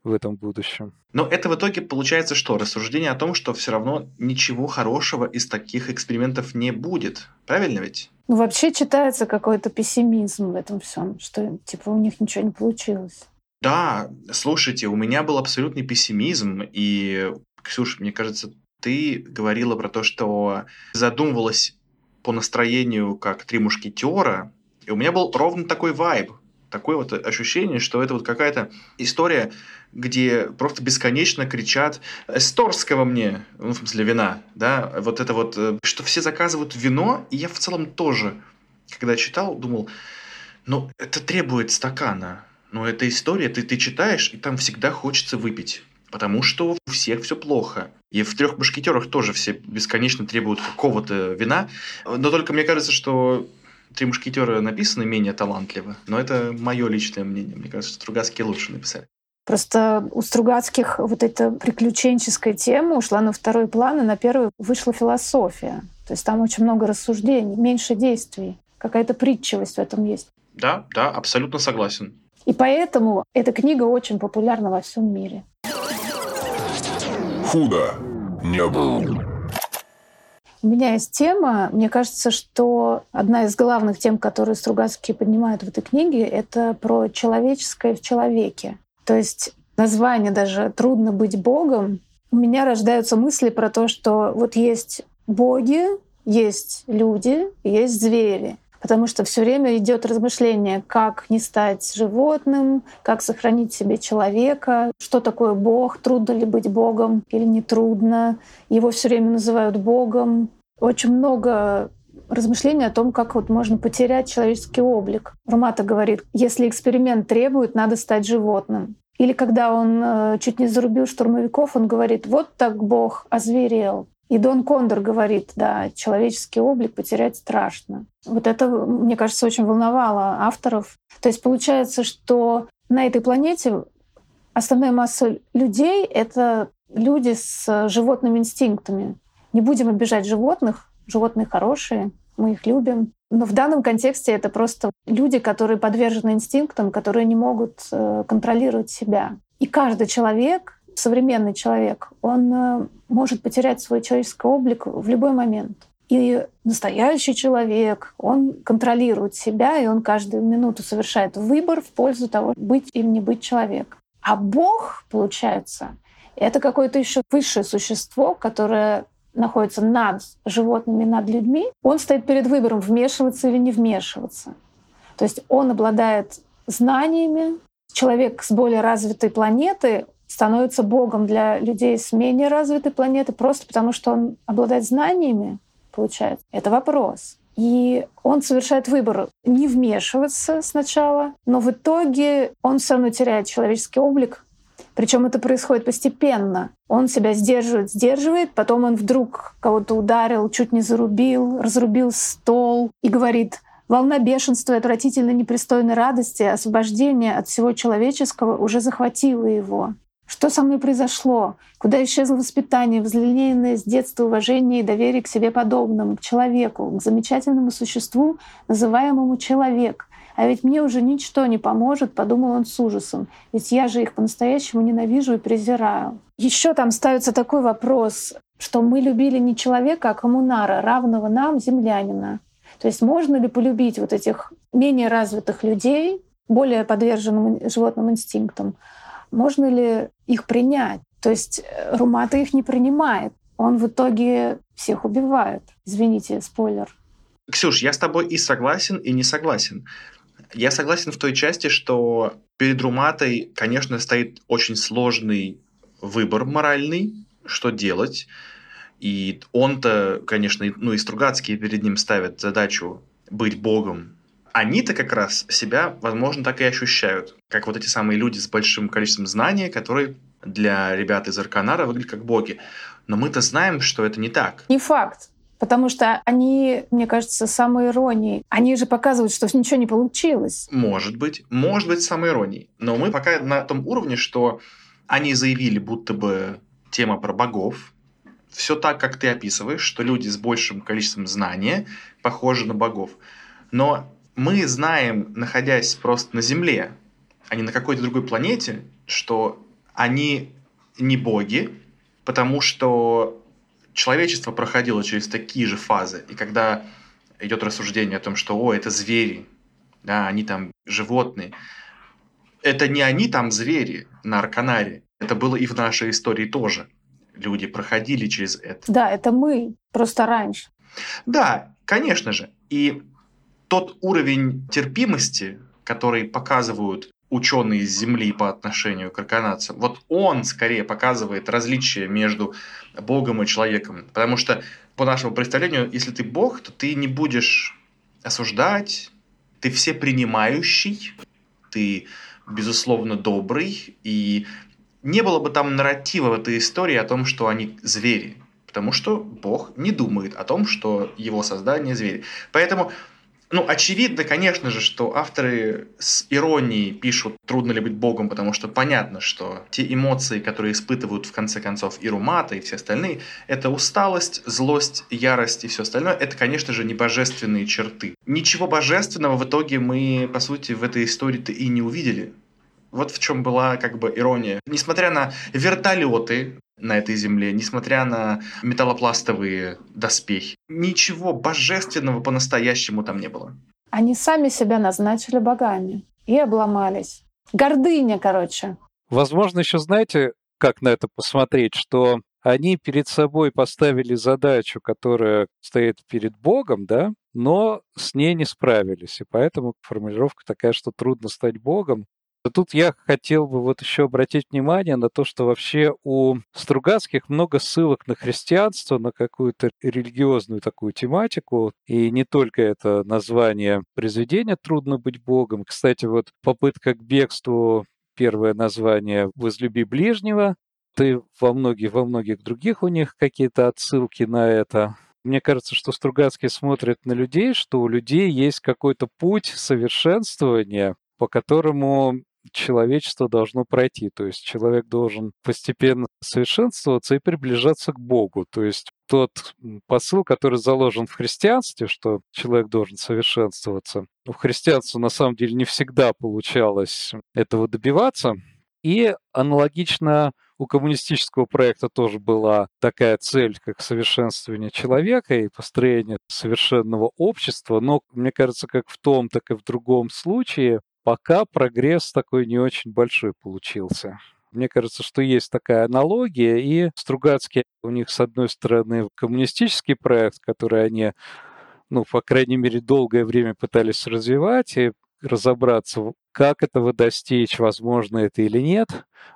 в этом будущем. Но это в итоге получается что? Рассуждение о том, что все равно ничего хорошего из таких экспериментов не будет. Правильно ведь? Ну, вообще читается какой-то пессимизм в этом всем, что типа у них ничего не получилось. Да, слушайте, у меня был абсолютный пессимизм, и, Ксюш, мне кажется, ты говорила про то, что задумывалась по настроению как три мушкетера, и у меня был ровно такой вайб, такое вот ощущение, что это вот какая-то история, где просто бесконечно кричат «Эсторского мне!» Ну, в смысле, вина, да? Вот это вот, э, что все заказывают вино, и я в целом тоже, когда читал, думал, ну, это требует стакана. Но это история, ты, ты читаешь, и там всегда хочется выпить. Потому что у всех все плохо. И в трех мушкетерах тоже все бесконечно требуют какого-то вина. Но только мне кажется, что Три мушкетера написаны менее талантливо, но это мое личное мнение. Мне кажется, Стругацкие лучше написали. Просто у Стругацких вот эта приключенческая тема ушла на второй план, и на первый вышла философия. То есть там очень много рассуждений, меньше действий. Какая-то притчивость в этом есть. Да, да, абсолютно согласен. И поэтому эта книга очень популярна во всем мире худо не было. У меня есть тема. Мне кажется, что одна из главных тем, которые Стругацкие поднимают в этой книге, это про человеческое в человеке. То есть название даже «Трудно быть Богом». У меня рождаются мысли про то, что вот есть боги, есть люди, есть звери. Потому что все время идет размышление, как не стать животным, как сохранить себе человека, что такое Бог, трудно ли быть Богом или не трудно. Его все время называют Богом. Очень много размышлений о том, как вот можно потерять человеческий облик. Румата говорит, если эксперимент требует, надо стать животным. Или когда он э, чуть не зарубил штурмовиков, он говорит, вот так Бог озверел. И Дон Кондор говорит, да, человеческий облик потерять страшно. Вот это, мне кажется, очень волновало авторов. То есть получается, что на этой планете основная масса людей — это люди с животными инстинктами. Не будем обижать животных, животные хорошие, мы их любим. Но в данном контексте это просто люди, которые подвержены инстинктам, которые не могут э, контролировать себя. И каждый человек современный человек, он э, может потерять свой человеческий облик в любой момент. И настоящий человек, он контролирует себя, и он каждую минуту совершает выбор в пользу того, быть или не быть человеком. А Бог, получается, это какое-то еще высшее существо, которое находится над животными, над людьми. Он стоит перед выбором, вмешиваться или не вмешиваться. То есть он обладает знаниями. Человек с более развитой планеты, становится богом для людей с менее развитой планеты просто потому, что он обладает знаниями, получается. Это вопрос. И он совершает выбор не вмешиваться сначала, но в итоге он все равно теряет человеческий облик. Причем это происходит постепенно. Он себя сдерживает, сдерживает, потом он вдруг кого-то ударил, чуть не зарубил, разрубил стол и говорит, Волна бешенства и отвратительно непристойной радости, освобождения от всего человеческого уже захватила его. Что со мной произошло? Куда исчезло воспитание, возлинейное с детства уважение и доверие к себе подобному, к человеку, к замечательному существу, называемому человек? А ведь мне уже ничто не поможет, подумал он с ужасом. Ведь я же их по-настоящему ненавижу и презираю. Еще там ставится такой вопрос, что мы любили не человека, а коммунара, равного нам, землянина. То есть можно ли полюбить вот этих менее развитых людей, более подверженным животным инстинктам, можно ли их принять? То есть э, Румата их не принимает. Он в итоге всех убивает. Извините, спойлер. Ксюш, я с тобой и согласен, и не согласен. Я согласен в той части, что перед Руматой, конечно, стоит очень сложный выбор моральный, что делать. И он-то, конечно, ну и Стругацкие перед ним ставят задачу быть богом они-то как раз себя, возможно, так и ощущают. Как вот эти самые люди с большим количеством знаний, которые для ребят из Арканара выглядят как боги. Но мы-то знаем, что это не так. Не факт. Потому что они, мне кажется, самой иронией. Они же показывают, что ничего не получилось. Может быть. Может быть, самой иронией. Но мы пока на том уровне, что они заявили, будто бы тема про богов. Все так, как ты описываешь, что люди с большим количеством знания похожи на богов. Но мы знаем, находясь просто на Земле, а не на какой-то другой планете, что они не боги, потому что человечество проходило через такие же фазы. И когда идет рассуждение о том, что о, это звери, да, они там животные, это не они там звери на Арканаре, это было и в нашей истории тоже. Люди проходили через это. Да, это мы, просто раньше. Да, конечно же. И тот уровень терпимости, который показывают ученые с Земли по отношению к арканадцам, вот он скорее показывает различие между Богом и человеком. Потому что по нашему представлению, если ты Бог, то ты не будешь осуждать, ты все принимающий, ты, безусловно, добрый, и не было бы там нарратива в этой истории о том, что они звери. Потому что Бог не думает о том, что его создание звери. Поэтому ну, очевидно, конечно же, что авторы с иронией пишут «Трудно ли быть богом», потому что понятно, что те эмоции, которые испытывают в конце концов и Румата, и все остальные, это усталость, злость, ярость и все остальное, это, конечно же, не божественные черты. Ничего божественного в итоге мы, по сути, в этой истории-то и не увидели. Вот в чем была как бы ирония. Несмотря на вертолеты, на этой земле, несмотря на металлопластовые доспехи. Ничего божественного по-настоящему там не было. Они сами себя назначили богами и обломались. Гордыня, короче. Возможно, еще знаете, как на это посмотреть, что они перед собой поставили задачу, которая стоит перед Богом, да, но с ней не справились. И поэтому формулировка такая, что трудно стать Богом. Тут я хотел бы вот еще обратить внимание на то, что вообще у Стругацких много ссылок на христианство, на какую-то религиозную такую тематику, и не только это название произведения «Трудно быть Богом». Кстати, вот попытка к бегству первое название «Возлюби ближнего», ты во многих, во многих других у них какие-то отсылки на это. Мне кажется, что Стругацкие смотрят на людей, что у людей есть какой-то путь совершенствования, по которому человечество должно пройти. То есть человек должен постепенно совершенствоваться и приближаться к Богу. То есть тот посыл, который заложен в христианстве, что человек должен совершенствоваться, в христианстве на самом деле не всегда получалось этого добиваться. И аналогично у коммунистического проекта тоже была такая цель, как совершенствование человека и построение совершенного общества, но, мне кажется, как в том, так и в другом случае пока прогресс такой не очень большой получился. Мне кажется, что есть такая аналогия, и Стругацкий, у них, с одной стороны, коммунистический проект, который они, ну, по крайней мере, долгое время пытались развивать и разобраться, как этого достичь, возможно это или нет.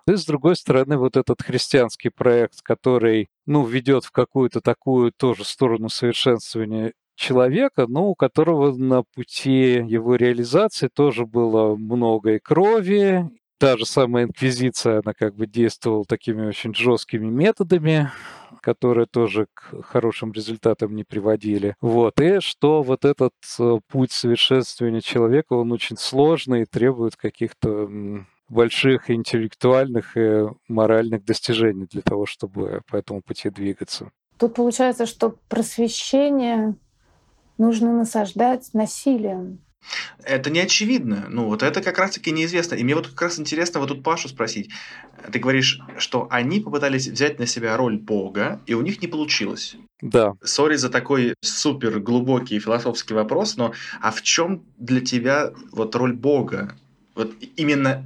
И, с другой стороны, вот этот христианский проект, который, ну, ведет в какую-то такую тоже сторону совершенствования человека, но у которого на пути его реализации тоже было много и крови. Та же самая инквизиция, она как бы действовала такими очень жесткими методами, которые тоже к хорошим результатам не приводили. Вот. И что вот этот э, путь совершенствования человека, он очень сложный и требует каких-то больших интеллектуальных и моральных достижений для того, чтобы по этому пути двигаться. Тут получается, что просвещение нужно насаждать насилием. Это не очевидно. Ну, вот это как раз-таки неизвестно. И мне вот как раз интересно вот тут Пашу спросить. Ты говоришь, что они попытались взять на себя роль Бога, и у них не получилось. Да. Сори за такой супер глубокий философский вопрос, но а в чем для тебя вот роль Бога? Вот именно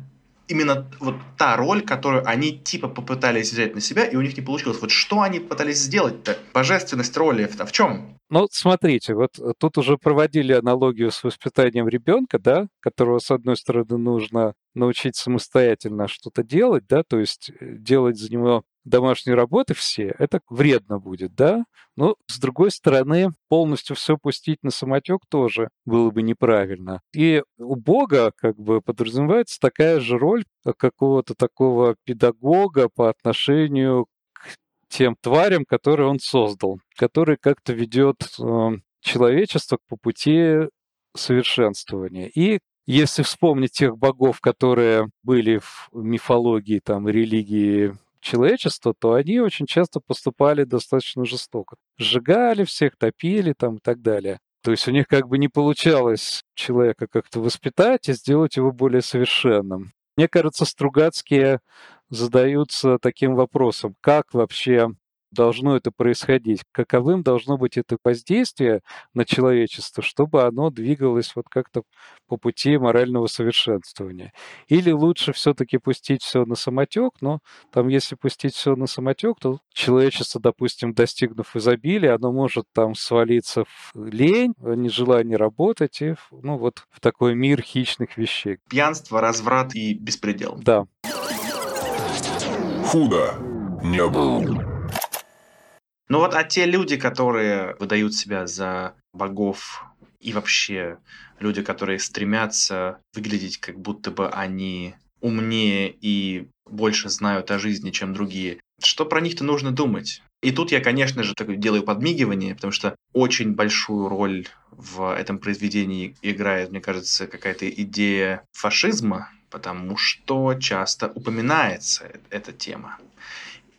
именно вот та роль, которую они типа попытались взять на себя, и у них не получилось. Вот что они пытались сделать-то? Божественность роли в, в чем? Ну, смотрите, вот э, тут уже проводили аналогию с воспитанием ребенка, да, которого, с одной стороны, нужно научить самостоятельно что-то делать, да, то есть э, делать за него домашние работы все, это вредно будет, да? Но, с другой стороны, полностью все пустить на самотек тоже было бы неправильно. И у Бога как бы подразумевается такая же роль какого-то такого педагога по отношению тем тварям, которые он создал, который как-то ведет э, человечество по пути совершенствования. И если вспомнить тех богов, которые были в мифологии, там, религии человечества, то они очень часто поступали достаточно жестоко. Сжигали всех, топили там и так далее. То есть у них как бы не получалось человека как-то воспитать и сделать его более совершенным. Мне кажется, Стругацкие задаются таким вопросом, как вообще должно это происходить, каковым должно быть это воздействие на человечество, чтобы оно двигалось вот как-то по пути морального совершенствования. Или лучше все-таки пустить все на самотек, но там если пустить все на самотек, то человечество, допустим, достигнув изобилия, оно может там свалиться в лень, нежелание работать и ну вот в такой мир хищных вещей. Пьянство, разврат и беспредел. Да. Худо не было. Ну вот, а те люди, которые выдают себя за богов и вообще люди, которые стремятся выглядеть, как будто бы они умнее и больше знают о жизни, чем другие, что про них-то нужно думать? И тут я, конечно же, так делаю подмигивание, потому что очень большую роль в этом произведении играет, мне кажется, какая-то идея фашизма, потому что часто упоминается эта тема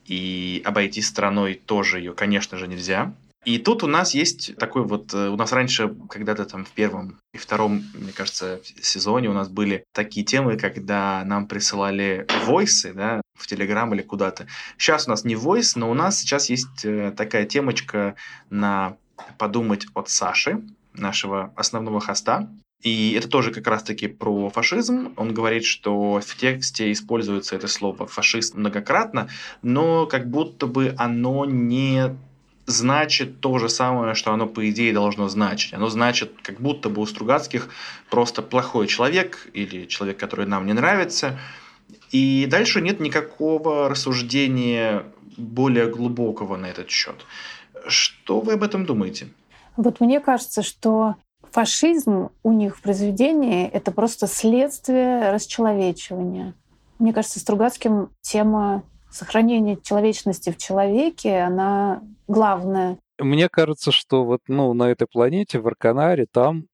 и обойти стороной тоже ее, конечно же, нельзя. И тут у нас есть такой вот, э, у нас раньше когда-то там в первом и втором, мне кажется, сезоне у нас были такие темы, когда нам присылали войсы, да, в Телеграм или куда-то. Сейчас у нас не войс, но у нас сейчас есть э, такая темочка на подумать от Саши, нашего основного хоста. И это тоже как раз-таки про фашизм. Он говорит, что в тексте используется это слово фашист многократно, но как будто бы оно не значит то же самое, что оно по идее должно значить. Оно значит, как будто бы у Стругацких просто плохой человек или человек, который нам не нравится. И дальше нет никакого рассуждения более глубокого на этот счет. Что вы об этом думаете? Вот мне кажется, что фашизм у них в произведении — это просто следствие расчеловечивания. Мне кажется, Стругацким тема сохранения человечности в человеке, она главная. Мне кажется, что вот ну, на этой планете, в Арканаре, там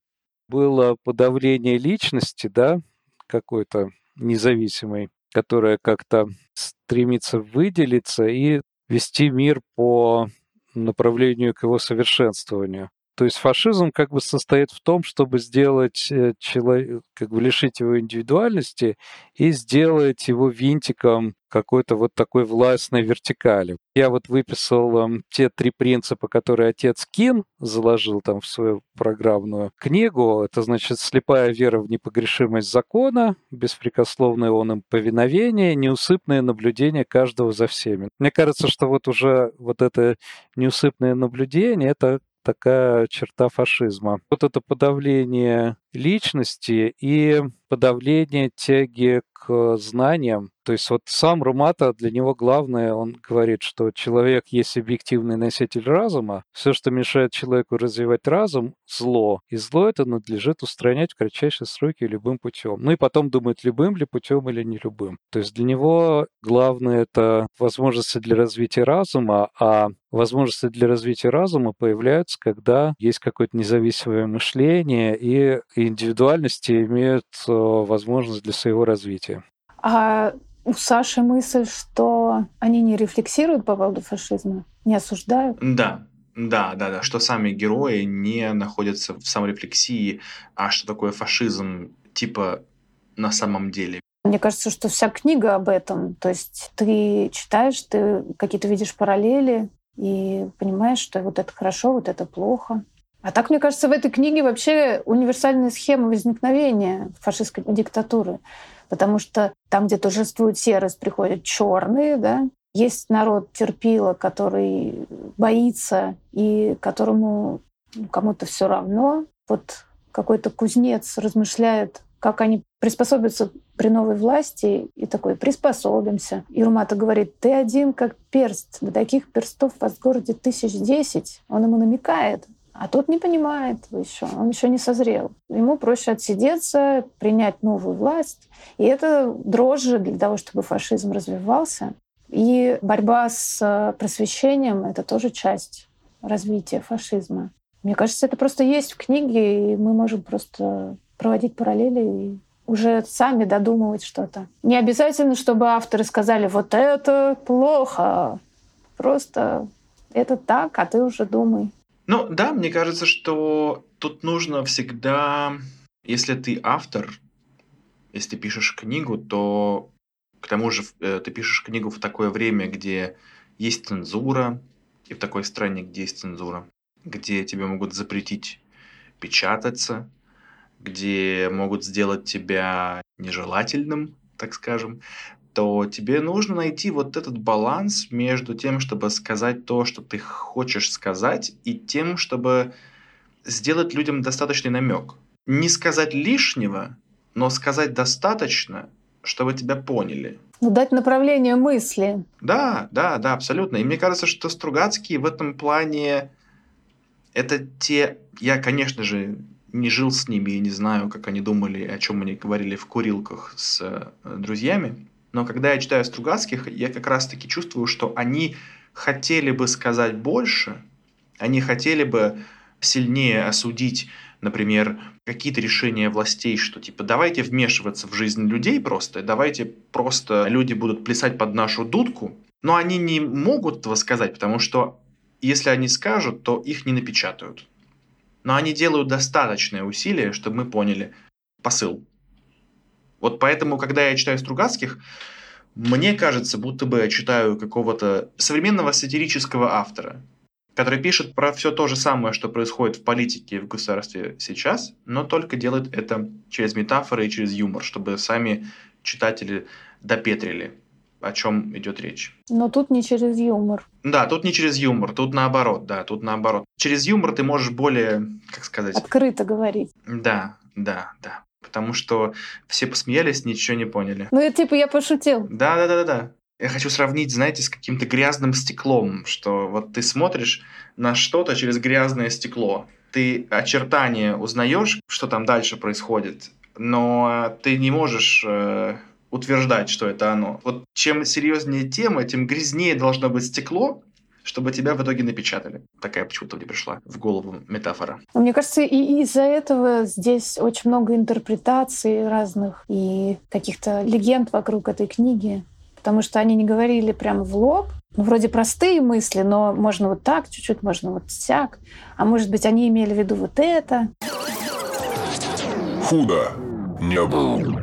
было подавление личности, да, какой-то независимой, которая как-то стремится выделиться и вести мир по направлению к его совершенствованию. То есть фашизм как бы состоит в том, чтобы сделать э, человека, как бы лишить его индивидуальности и сделать его винтиком какой-то вот такой властной вертикали. Я вот выписал э, те три принципа, которые отец Кин заложил там в свою программную книгу. Это, значит, слепая вера в непогрешимость закона, беспрекословное он им повиновение, неусыпное наблюдение каждого за всеми. Мне кажется, что вот уже вот это неусыпное наблюдение, это такая черта фашизма. Вот это подавление личности и подавление тяги к знаниям. То есть вот сам Румата, для него главное, он говорит, что человек есть объективный носитель разума, все, что мешает человеку развивать разум, зло. И зло это надлежит устранять в кратчайшие сроки любым путем. Ну и потом думает, любым ли путем или не любым. То есть для него главное это возможности для развития разума, а возможности для развития разума появляются, когда есть какое-то независимое мышление и индивидуальности имеют э, возможность для своего развития. А у Саши мысль, что они не рефлексируют по поводу фашизма, не осуждают? Да, да, да, да, что сами герои не находятся в саморефлексии, а что такое фашизм, типа на самом деле. Мне кажется, что вся книга об этом. То есть ты читаешь, ты какие-то видишь параллели и понимаешь, что вот это хорошо, вот это плохо. А так, мне кажется, в этой книге вообще универсальная схема возникновения фашистской диктатуры. Потому что там, где торжествует серость, приходят черные, да, есть народ терпила, который боится и которому кому-то все равно. Вот какой-то кузнец размышляет, как они приспособятся при новой власти, и такой, приспособимся. И Румата говорит, ты один как перст, до таких перстов вас в городе тысяч десять. Он ему намекает, а тот не понимает еще, он еще не созрел. Ему проще отсидеться, принять новую власть. И это дрожжи для того, чтобы фашизм развивался. И борьба с э, просвещением — это тоже часть развития фашизма. Мне кажется, это просто есть в книге, и мы можем просто проводить параллели и уже сами додумывать что-то. Не обязательно, чтобы авторы сказали, вот это плохо. Просто это так, а ты уже думай. Ну да, мне кажется, что тут нужно всегда, если ты автор, если ты пишешь книгу, то к тому же э, ты пишешь книгу в такое время, где есть цензура, и в такой стране, где есть цензура, где тебе могут запретить печататься, где могут сделать тебя нежелательным, так скажем, то тебе нужно найти вот этот баланс между тем, чтобы сказать то, что ты хочешь сказать, и тем, чтобы сделать людям достаточный намек. Не сказать лишнего, но сказать достаточно, чтобы тебя поняли. Ну, дать направление мысли. Да, да, да, абсолютно. И мне кажется, что Стругацкий в этом плане это те... Я, конечно же, не жил с ними и не знаю, как они думали, о чем они говорили в курилках с э, друзьями. Но когда я читаю Стругацких, я как раз-таки чувствую, что они хотели бы сказать больше, они хотели бы сильнее осудить, например, какие-то решения властей, что типа давайте вмешиваться в жизнь людей просто, давайте просто люди будут плясать под нашу дудку, но они не могут этого сказать, потому что если они скажут, то их не напечатают. Но они делают достаточное усилие, чтобы мы поняли посыл. Вот поэтому, когда я читаю Стругацких, мне кажется, будто бы я читаю какого-то современного сатирического автора. который пишет про все то же самое, что происходит в политике и в государстве сейчас, но только делает это через метафоры и через юмор, чтобы сами читатели допетрили, о чем идет речь. Но тут не через юмор. Да, тут не через юмор, тут наоборот, да, тут наоборот. Через юмор ты можешь более, как сказать... Открыто говорить. Да, да, да. Потому что все посмеялись, ничего не поняли. Ну, это типа я пошутил. Да, да, да, да, да. Я хочу сравнить, знаете, с каким-то грязным стеклом, что вот ты смотришь на что-то через грязное стекло. Ты очертания узнаешь, что там дальше происходит, но ты не можешь э, утверждать, что это оно. Вот чем серьезнее тема, тем грязнее должно быть стекло, чтобы тебя в итоге напечатали. Такая почему-то мне пришла в голову метафора. Мне кажется, и из-за этого здесь очень много интерпретаций разных и каких-то легенд вокруг этой книги потому что они не говорили прямо в лоб. Ну, вроде простые мысли, но можно вот так чуть-чуть, можно вот сяк. А может быть, они имели в виду вот это. Худо не был.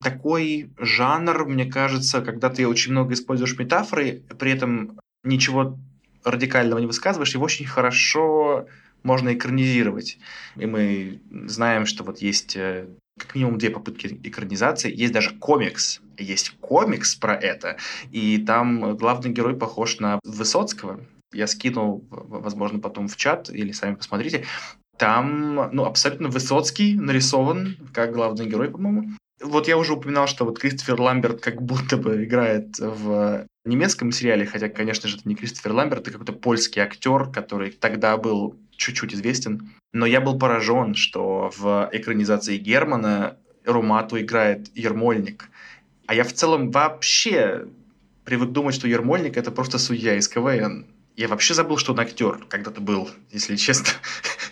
Такой жанр, мне кажется, когда ты очень много используешь метафоры, при этом ничего радикального не высказываешь, его очень хорошо можно экранизировать. И мы знаем, что вот есть э, как минимум две попытки экранизации. Есть даже комикс. Есть комикс про это. И там главный герой похож на Высоцкого. Я скинул, возможно, потом в чат, или сами посмотрите. Там, ну, абсолютно Высоцкий нарисован как главный герой, по-моему. Вот я уже упоминал, что вот Кристофер Ламберт как будто бы играет в немецком сериале, хотя, конечно же, это не Кристофер Ламберт, это какой-то польский актер, который тогда был чуть-чуть известен. Но я был поражен, что в экранизации Германа Румату играет Ермольник. А я в целом вообще привык думать, что Ермольник это просто судья из КВН. Я вообще забыл, что он актер когда-то был, если честно.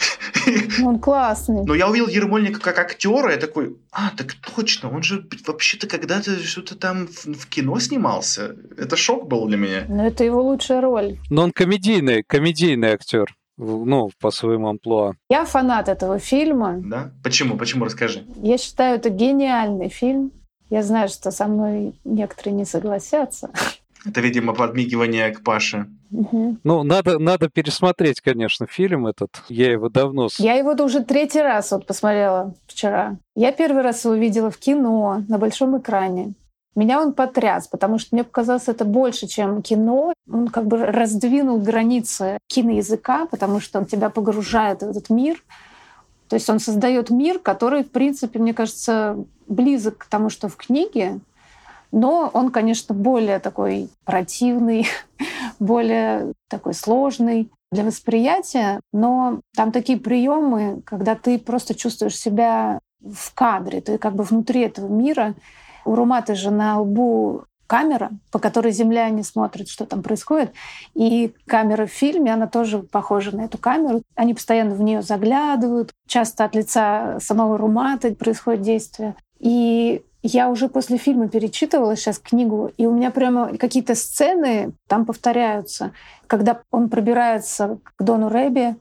Ну, он классный. Но я увидел Ермольника как актера, я такой, а, так точно, он же вообще-то когда-то что-то там в, в кино снимался. Это шок был для меня. Но это его лучшая роль. Но он комедийный, комедийный актер ну, по своему амплуа. Я фанат этого фильма. Да? Почему? Почему? Расскажи. Я считаю, это гениальный фильм. Я знаю, что со мной некоторые не согласятся. Это, видимо, подмигивание к Паше. Угу. Ну, надо, надо пересмотреть, конечно, фильм этот. Я его давно... Я его уже третий раз вот посмотрела вчера. Я первый раз его видела в кино на большом экране. Меня он потряс, потому что мне показалось это больше, чем кино. Он как бы раздвинул границы киноязыка, потому что он тебя погружает в этот мир. То есть он создает мир, который, в принципе, мне кажется, близок к тому, что в книге, но он, конечно, более такой противный, более такой сложный для восприятия, но там такие приемы, когда ты просто чувствуешь себя в кадре, ты как бы внутри этого мира, у Руматы же на лбу камера, по которой земляне смотрят, что там происходит. И камера в фильме, она тоже похожа на эту камеру. Они постоянно в нее заглядывают. Часто от лица самого Руматы происходит действие. И я уже после фильма перечитывала сейчас книгу, и у меня прямо какие-то сцены там повторяются. Когда он пробирается к Дону Рэби,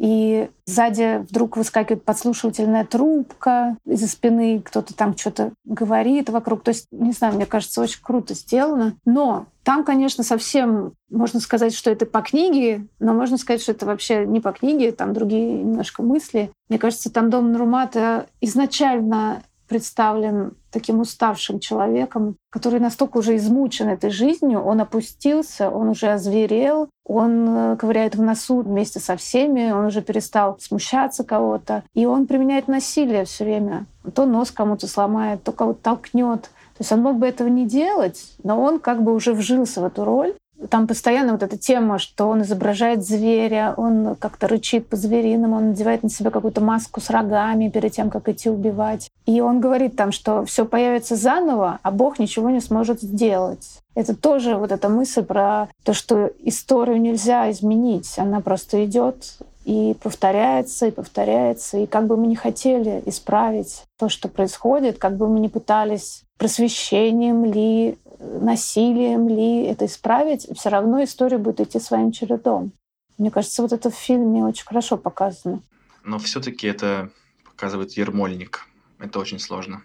и сзади вдруг выскакивает подслушивательная трубка, из-за спины кто-то там что-то говорит вокруг. То есть, не знаю, мне кажется, очень круто сделано. Но там, конечно, совсем можно сказать, что это по книге, но можно сказать, что это вообще не по книге, там другие немножко мысли. Мне кажется, там Дом Нурмата изначально представлен таким уставшим человеком, который настолько уже измучен этой жизнью, он опустился, он уже озверел, он э, ковыряет в носу вместе со всеми, он уже перестал смущаться кого-то, и он применяет насилие все время. То нос кому-то сломает, то кого-то толкнет. То есть он мог бы этого не делать, но он как бы уже вжился в эту роль. Там постоянно вот эта тема, что он изображает зверя, он как-то рычит по-звериному, он надевает на себя какую-то маску с рогами перед тем, как идти убивать. И он говорит там, что все появится заново, а Бог ничего не сможет сделать. Это тоже вот эта мысль про то, что историю нельзя изменить, она просто идет и повторяется, и повторяется. И как бы мы не хотели исправить то, что происходит, как бы мы не пытались просвещением ли насилием ли это исправить, все равно история будет идти своим чередом. Мне кажется, вот это в фильме очень хорошо показано. Но все-таки это показывает Ермольник. Это очень сложно.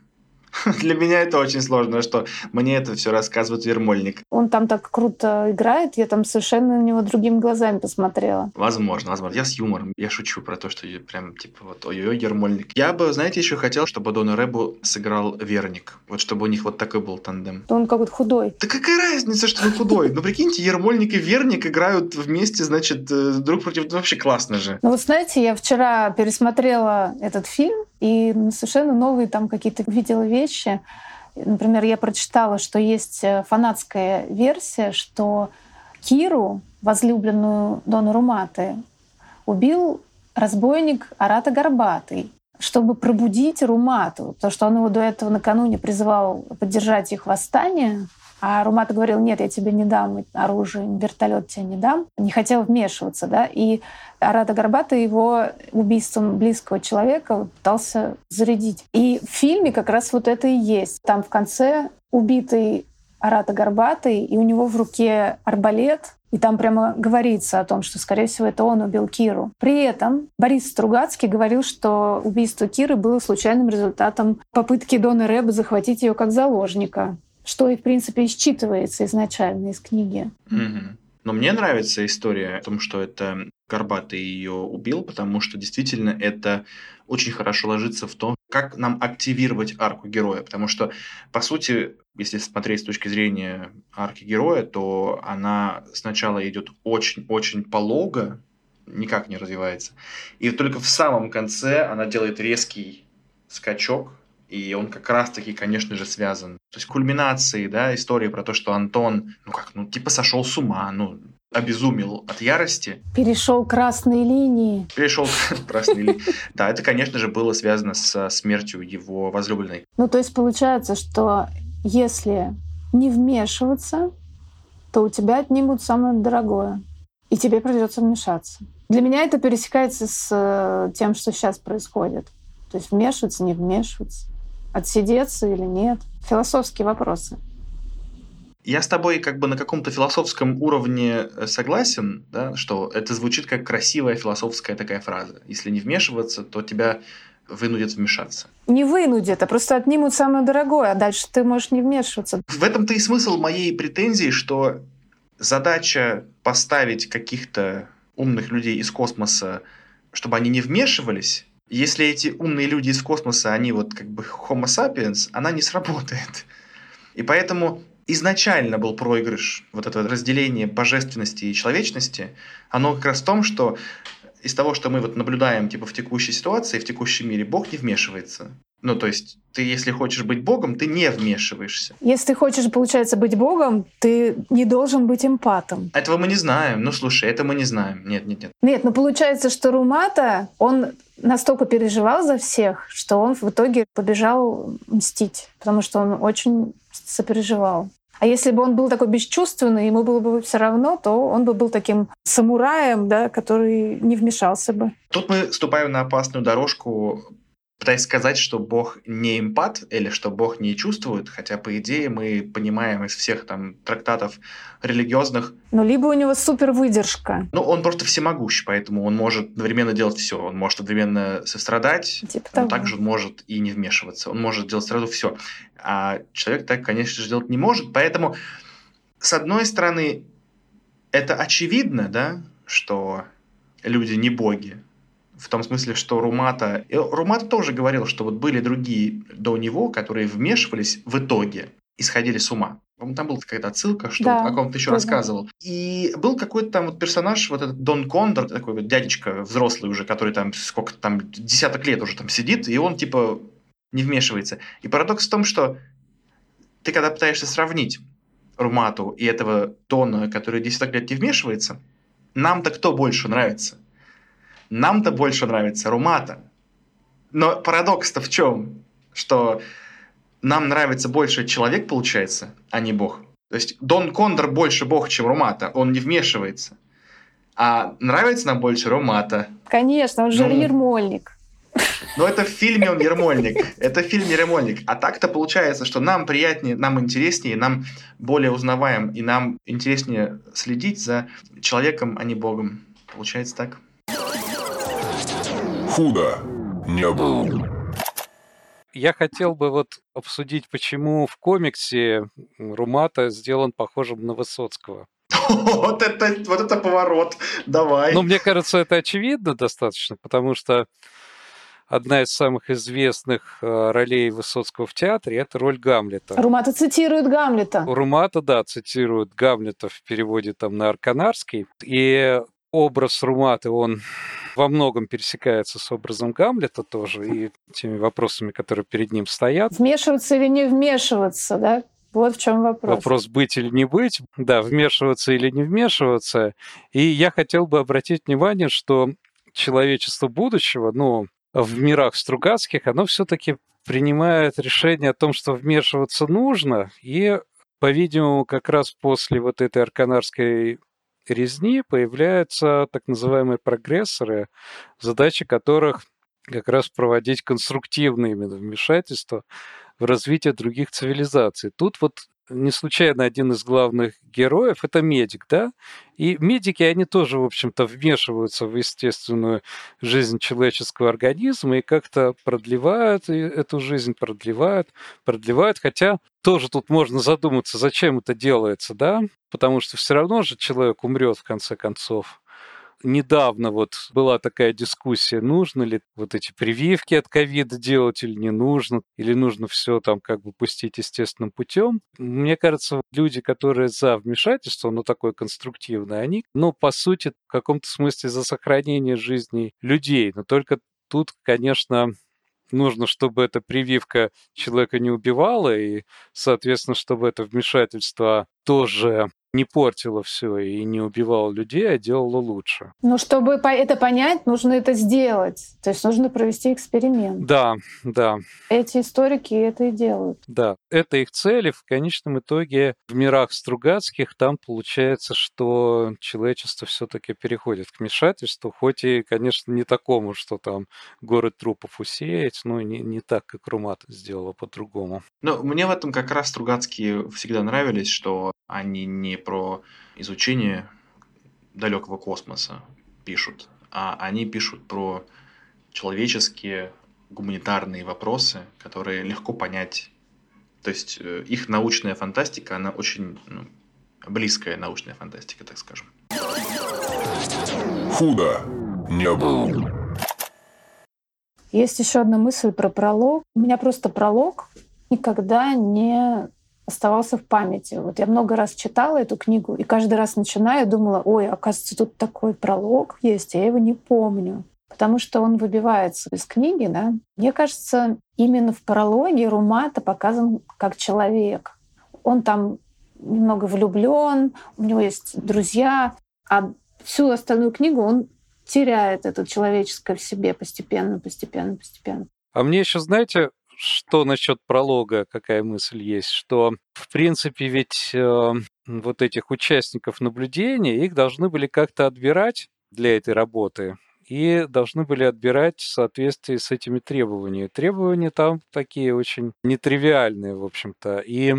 Для меня это очень сложно, что мне это все рассказывает Ермольник. Он там так круто играет, я там совершенно на него другими глазами посмотрела. Возможно, возможно. Я с юмором. Я шучу про то, что прям типа вот ой-ой, Ермольник. Я бы, знаете, еще хотел, чтобы Дона Рэбу сыграл Верник. Вот чтобы у них вот такой был тандем. Он какой-то худой. Да какая разница, что он худой? Ну прикиньте, Ермольник и Верник играют вместе, значит, э, друг против друга. Вообще классно же. Ну вот знаете, я вчера пересмотрела этот фильм, и совершенно новые там какие-то видела вещи. Например, я прочитала, что есть э, фанатская версия, что Киру, возлюбленную Дону Руматы, убил разбойник Арата Горбатый, чтобы пробудить Румату, потому что он его до этого накануне призывал поддержать их восстание, а Румата говорил, нет, я тебе не дам оружие, вертолет тебе не дам. Не хотел вмешиваться, да. И Арада Горбата его убийством близкого человека пытался зарядить. И в фильме как раз вот это и есть. Там в конце убитый Арата Горбатый, и у него в руке арбалет, и там прямо говорится о том, что, скорее всего, это он убил Киру. При этом Борис Стругацкий говорил, что убийство Киры было случайным результатом попытки Дона Рэба захватить ее как заложника что и, в принципе, считывается изначально из книги. Угу. Но мне нравится история о том, что это Горбатый ее убил, потому что действительно это очень хорошо ложится в то, как нам активировать арку героя. Потому что, по сути, если смотреть с точки зрения арки героя, то она сначала идет очень-очень полого, никак не развивается. И только в самом конце она делает резкий скачок, и он как раз-таки, конечно же, связан. То есть кульминацией, да, истории про то, что Антон, ну как, ну типа сошел с ума, ну обезумел от ярости. Перешел красные линии. Перешел красные линии. Да, это, конечно же, было связано со смертью его возлюбленной. Ну, то есть получается, что если не вмешиваться, то у тебя отнимут самое дорогое, и тебе придется вмешаться. Для меня это пересекается с э, тем, что сейчас происходит. То есть вмешиваться, не вмешиваться отсидеться или нет. Философские вопросы. Я с тобой как бы на каком-то философском уровне э, согласен, да, что это звучит как красивая философская такая фраза. Если не вмешиваться, то тебя вынудят вмешаться. Не вынудят, а просто отнимут самое дорогое, а дальше ты можешь не вмешиваться. В этом-то и смысл моей претензии, что задача поставить каких-то умных людей из космоса, чтобы они не вмешивались, если эти умные люди из космоса, они вот как бы Homo sapiens, она не сработает. И поэтому изначально был проигрыш, вот это разделение божественности и человечности, оно как раз в том, что из того, что мы вот наблюдаем типа в текущей ситуации, в текущем мире, Бог не вмешивается. Ну, то есть, ты, если хочешь быть Богом, ты не вмешиваешься. Если ты хочешь, получается, быть Богом, ты не должен быть эмпатом. Этого мы не знаем. Ну, слушай, это мы не знаем. Нет, нет, нет. Нет, но получается, что Румата, он настолько переживал за всех, что он в итоге побежал мстить, потому что он очень сопереживал. А если бы он был такой бесчувственный, ему было бы все равно, то он бы был таким самураем, да, который не вмешался бы. Тут мы ступаем на опасную дорожку пытаясь сказать, что Бог не эмпат или что Бог не чувствует, хотя, по идее, мы понимаем из всех там трактатов религиозных... Ну, либо у него супер выдержка. Ну, он просто всемогущ, поэтому он может одновременно делать все. Он может одновременно сострадать, типа но того. также он может и не вмешиваться. Он может делать сразу все. А человек так, конечно же, делать не может. Поэтому, с одной стороны, это очевидно, да, что люди не боги, в том смысле, что Румата... Румата тоже говорил, что вот были другие до него, которые вмешивались в итоге и сходили с ума. По-моему, там была какая-то отсылка, что да, о ком-то еще да. рассказывал. И был какой-то там вот персонаж, вот этот Дон Кондор, такой вот дядечка взрослый уже, который там сколько там, десяток лет уже там сидит, и он типа не вмешивается. И парадокс в том, что ты когда пытаешься сравнить Румату и этого Дона, который десяток лет не вмешивается, нам-то кто больше нравится? Нам-то больше нравится Румата. Но парадокс-то в чем? Что нам нравится больше человек, получается, а не бог. То есть Дон Кондор больше бог, чем Румата. Он не вмешивается. А нравится нам больше Румата. Конечно, он же ну, Ермольник. Но это в фильме он Ермольник. Это в фильме Ермольник. А так-то получается, что нам приятнее, нам интереснее, нам более узнаваем, и нам интереснее следить за человеком, а не богом. Получается так худо не было. я хотел бы вот обсудить, почему в комиксе Румата сделан похожим на Высоцкого. Вот это, вот это поворот. Давай. Ну, мне кажется, это очевидно достаточно, потому что одна из самых известных э, ролей Высоцкого в театре – это роль Гамлета. Румата цитирует Гамлета. Румата, да, цитирует Гамлета в переводе там на арканарский. И образ Руматы, он во многом пересекается с образом Гамлета тоже и теми вопросами, которые перед ним стоят. Вмешиваться или не вмешиваться, да? Вот в чем вопрос. Вопрос быть или не быть, да, вмешиваться или не вмешиваться. И я хотел бы обратить внимание, что человечество будущего, ну, в мирах Стругацких, оно все-таки принимает решение о том, что вмешиваться нужно, и, по-видимому, как раз после вот этой арканарской резни появляются так называемые прогрессоры, задача которых как раз проводить конструктивные именно вмешательства в развитие других цивилизаций. Тут вот не случайно один из главных героев это медик, да? И медики, они тоже, в общем-то, вмешиваются в естественную жизнь человеческого организма и как-то продлевают эту жизнь, продлевают, продлевают. Хотя тоже тут можно задуматься, зачем это делается, да? Потому что все равно же человек умрет в конце концов недавно вот была такая дискуссия, нужно ли вот эти прививки от ковида делать или не нужно, или нужно все там как бы пустить естественным путем. Мне кажется, люди, которые за вмешательство, но такое конструктивное, они, ну, по сути, в каком-то смысле за сохранение жизни людей. Но только тут, конечно, нужно, чтобы эта прививка человека не убивала, и, соответственно, чтобы это вмешательство тоже не портила все и не убивала людей, а делала лучше. Но чтобы это понять, нужно это сделать. То есть нужно провести эксперимент. Да, да. Эти историки это и делают. Да, это их цели. В конечном итоге в мирах Стругацких там получается, что человечество все таки переходит к вмешательству, хоть и, конечно, не такому, что там город трупов усеять, но не, не так, как Румат сделала по-другому. Но мне в этом как раз Стругацкие всегда нравились, что они не про изучение далекого космоса пишут, а они пишут про человеческие гуманитарные вопросы, которые легко понять. То есть э, их научная фантастика, она очень ну, близкая научная фантастика, так скажем. Худо не было. Есть еще одна мысль про пролог. У меня просто пролог никогда не оставался в памяти. Вот я много раз читала эту книгу, и каждый раз начинаю, думала, ой, оказывается, тут такой пролог есть, а я его не помню. Потому что он выбивается из книги, да. Мне кажется, именно в прологе Румата показан как человек. Он там немного влюблен, у него есть друзья, а всю остальную книгу он теряет это человеческое в себе постепенно, постепенно, постепенно. А мне еще, знаете, что насчет пролога, какая мысль есть, что, в принципе, ведь э, вот этих участников наблюдения, их должны были как-то отбирать для этой работы, и должны были отбирать в соответствии с этими требованиями. Требования там такие очень нетривиальные, в общем-то. И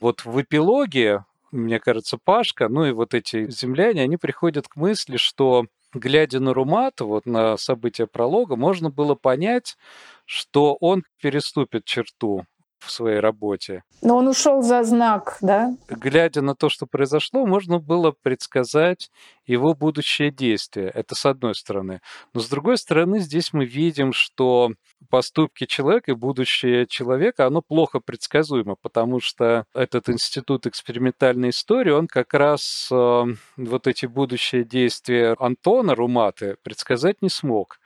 вот в эпилоге, мне кажется, Пашка, ну и вот эти земляне, они приходят к мысли, что глядя на Румата, вот на события пролога, можно было понять, что он переступит черту в своей работе. Но он ушел за знак, да? Глядя на то, что произошло, можно было предсказать его будущее действие. Это с одной стороны. Но с другой стороны, здесь мы видим, что поступки человека и будущее человека, оно плохо предсказуемо, потому что этот институт экспериментальной истории, он как раз э, вот эти будущие действия Антона Руматы предсказать не смог.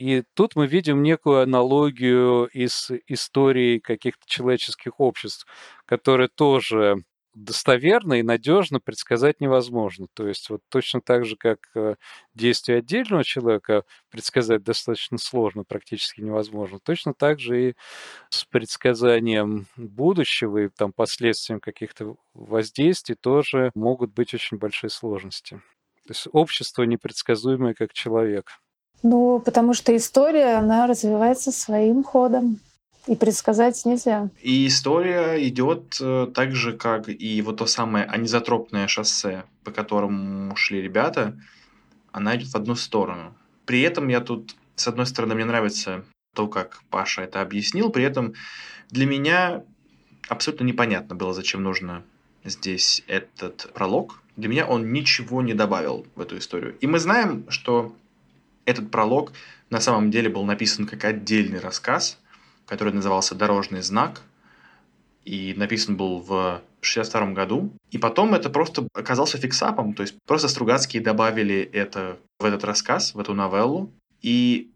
И тут мы видим некую аналогию из истории каких-то человеческих обществ, которые тоже достоверно и надежно предсказать невозможно. То есть вот точно так же, как э, действие отдельного человека предсказать достаточно сложно, практически невозможно, точно так же и с предсказанием будущего и там последствием каких-то воздействий тоже могут быть очень большие сложности. То есть общество непредсказуемое как человек. Ну, потому что история, она развивается своим ходом. И предсказать нельзя. И история идет э, так же, как и вот то самое анизотропное шоссе, по которому шли ребята, она идет в одну сторону. При этом я тут, с одной стороны, мне нравится то, как Паша это объяснил. При этом для меня абсолютно непонятно было, зачем нужно здесь этот пролог. Для меня он ничего не добавил в эту историю. И мы знаем, что этот пролог на самом деле был написан как отдельный рассказ, который назывался «Дорожный знак», и написан был в 62 году. И потом это просто оказался фиксапом, то есть просто Стругацкие добавили это в этот рассказ, в эту новеллу. И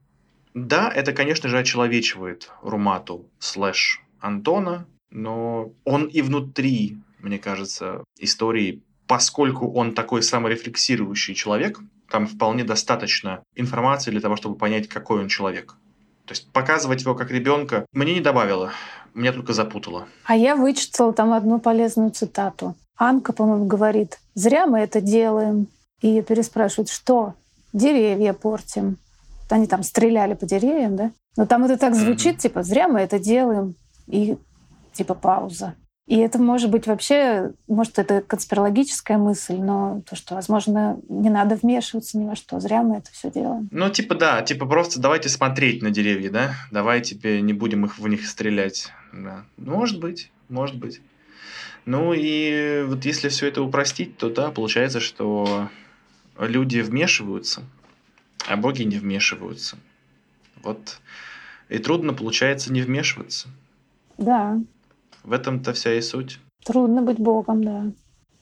да, это, конечно же, очеловечивает Румату слэш Антона, но он и внутри, мне кажется, истории, поскольку он такой саморефлексирующий человек, там вполне достаточно информации для того, чтобы понять, какой он человек. То есть показывать его как ребенка мне не добавило, меня только запутало. А я вычитала там одну полезную цитату. Анка, по-моему, говорит, зря мы это делаем. И переспрашивают, что? Деревья портим. Они там стреляли по деревьям, да? Но там это так звучит, mm-hmm. типа, зря мы это делаем. И типа пауза. И это может быть вообще, может, это конспирологическая мысль, но то, что, возможно, не надо вмешиваться ни во что, зря мы это все делаем. Ну, типа, да, типа просто давайте смотреть на деревья, да? Давайте теперь не будем их в них стрелять. Да. Может быть, может быть. Ну и вот если все это упростить, то да, получается, что люди вмешиваются, а боги не вмешиваются. Вот. И трудно, получается, не вмешиваться. Да, в этом-то вся и суть. Трудно быть Богом, да.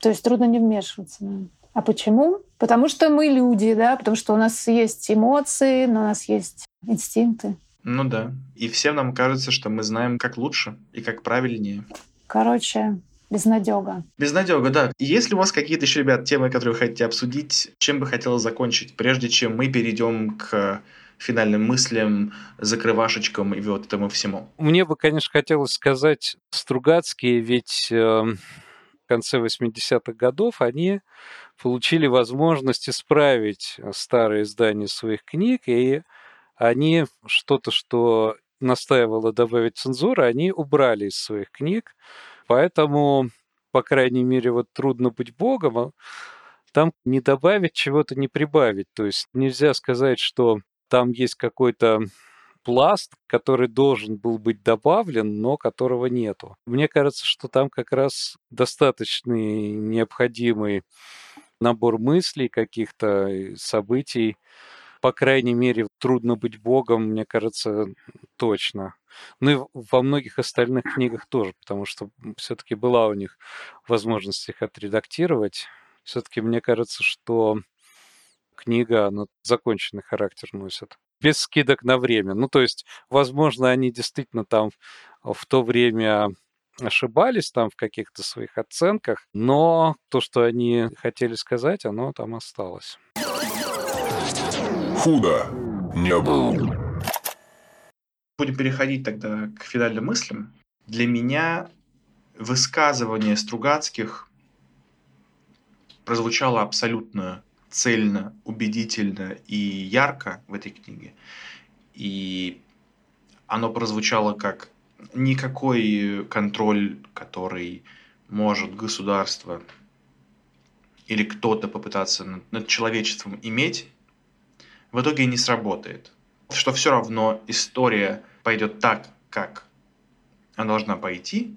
То есть трудно не вмешиваться. Да. А почему? Потому что мы люди, да, потому что у нас есть эмоции, но у нас есть инстинкты. Ну да. И всем нам кажется, что мы знаем, как лучше и как правильнее. Короче, безнадега. Безнадега, да. И если у вас какие-то еще, ребят, темы, которые вы хотите обсудить, чем бы хотелось закончить, прежде чем мы перейдем к финальным мыслям, закрывашечкам и вот этому всему. Мне бы, конечно, хотелось сказать Стругацкие, ведь э, в конце 80-х годов они получили возможность исправить старые издания своих книг, и они что-то, что настаивало добавить цензуру, они убрали из своих книг. Поэтому, по крайней мере, вот трудно быть богом, а там не добавить чего-то, не прибавить. То есть нельзя сказать, что там есть какой-то пласт, который должен был быть добавлен, но которого нету. Мне кажется, что там как раз достаточный необходимый набор мыслей, каких-то событий. По крайней мере, трудно быть Богом, мне кажется, точно. Ну и во многих остальных книгах тоже, потому что все-таки была у них возможность их отредактировать. Все-таки мне кажется, что книга, она законченный характер носит. Без скидок на время. Ну, то есть, возможно, они действительно там в то время ошибались там в каких-то своих оценках, но то, что они хотели сказать, оно там осталось. Худо не был. Будем переходить тогда к финальным мыслям. Для меня высказывание Стругацких прозвучало абсолютно цельно, убедительно и ярко в этой книге. И оно прозвучало как никакой контроль, который может государство или кто-то попытаться над, над человечеством иметь, в итоге не сработает. Что все равно история пойдет так, как она должна пойти.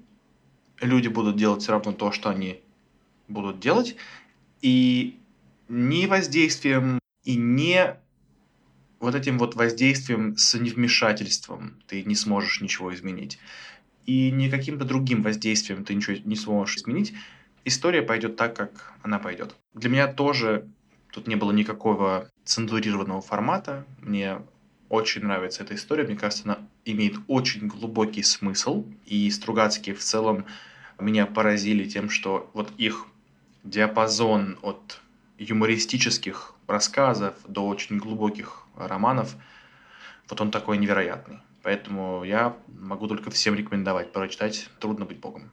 Люди будут делать все равно то, что они будут делать. И не воздействием и не вот этим вот воздействием с невмешательством ты не сможешь ничего изменить. И не каким-то другим воздействием ты ничего не сможешь изменить. История пойдет так, как она пойдет. Для меня тоже тут не было никакого цензурированного формата. Мне очень нравится эта история. Мне кажется, она имеет очень глубокий смысл. И Стругацкие в целом меня поразили тем, что вот их диапазон от юмористических рассказов до очень глубоких романов, вот он такой невероятный. Поэтому я могу только всем рекомендовать прочитать «Трудно быть Богом».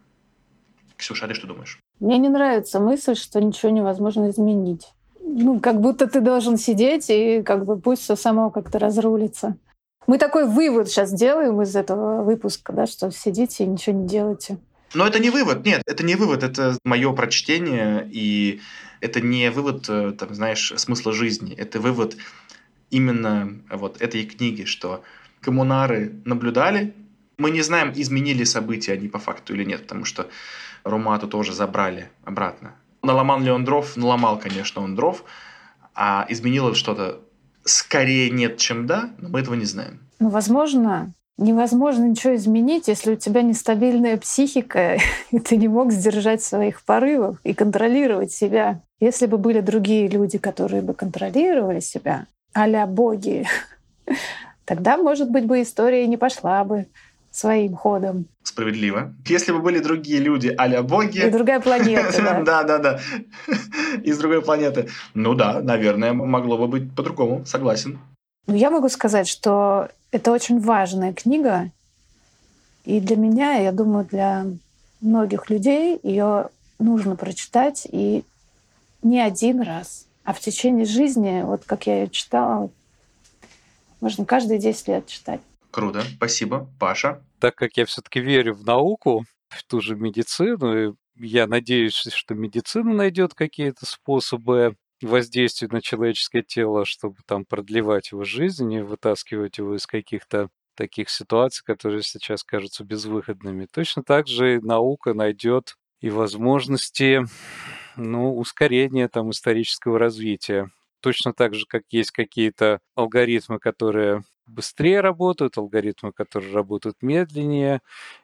Ксюша, а ты что думаешь? Мне не нравится мысль, что ничего невозможно изменить. Ну, как будто ты должен сидеть и как бы пусть все само как-то разрулится. Мы такой вывод сейчас делаем из этого выпуска, да, что сидите и ничего не делаете. Но это не вывод, нет, это не вывод, это мое прочтение, и это не вывод, э, там, знаешь, смысла жизни, это вывод именно вот этой книги, что коммунары наблюдали. Мы не знаем, изменили события они по факту или нет, потому что Румату тоже забрали обратно. Наломал ли он дров? Наломал, конечно, он дров. А изменило что-то? Скорее нет, чем да, но мы этого не знаем. Ну, возможно, невозможно ничего изменить, если у тебя нестабильная психика, и ты не мог сдержать своих порывов и контролировать себя. Если бы были другие люди, которые бы контролировали себя, а боги, тогда, может быть, бы история не пошла бы своим ходом. Справедливо. Если бы были другие люди а боги... И другая планета, да. Да, да, да. Из другой планеты. Ну да, наверное, могло бы быть по-другому. Согласен. Ну, я могу сказать, что это очень важная книга. И для меня, я думаю, для многих людей ее нужно прочитать и не один раз, а в течение жизни, вот как я ее читала, можно каждые 10 лет читать. Круто, спасибо. Паша? Так как я все-таки верю в науку, в ту же медицину, и я надеюсь, что медицина найдет какие-то способы воздействия на человеческое тело, чтобы там продлевать его жизнь и вытаскивать его из каких-то таких ситуаций, которые сейчас кажутся безвыходными. Точно так же наука найдет и возможности ну, ускорения там исторического развития. Точно так же, как есть какие-то алгоритмы, которые быстрее работают, алгоритмы, которые работают медленнее.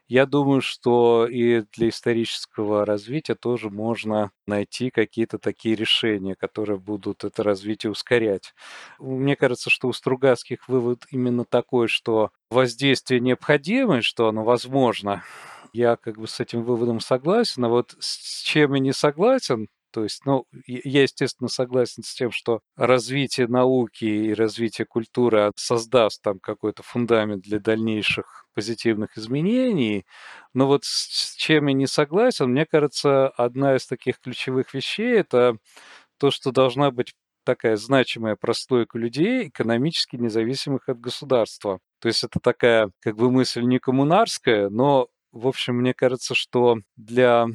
Я думаю, что и для исторического развития тоже можно найти какие-то такие решения, которые будут это развитие ускорять. Мне кажется, что у Стругацких вывод именно такой, что воздействие необходимо, что оно возможно. Я как бы с этим выводом согласен, а вот с чем я не согласен, то есть, ну, я, естественно, согласен с тем, что развитие науки и развитие культуры создаст там какой-то фундамент для дальнейших позитивных изменений. Но вот с чем я не согласен, мне кажется, одна из таких ключевых вещей – это то, что должна быть такая значимая прослойка людей, экономически независимых от государства. То есть это такая как бы мысль не коммунарская, но, в общем, мне кажется, что для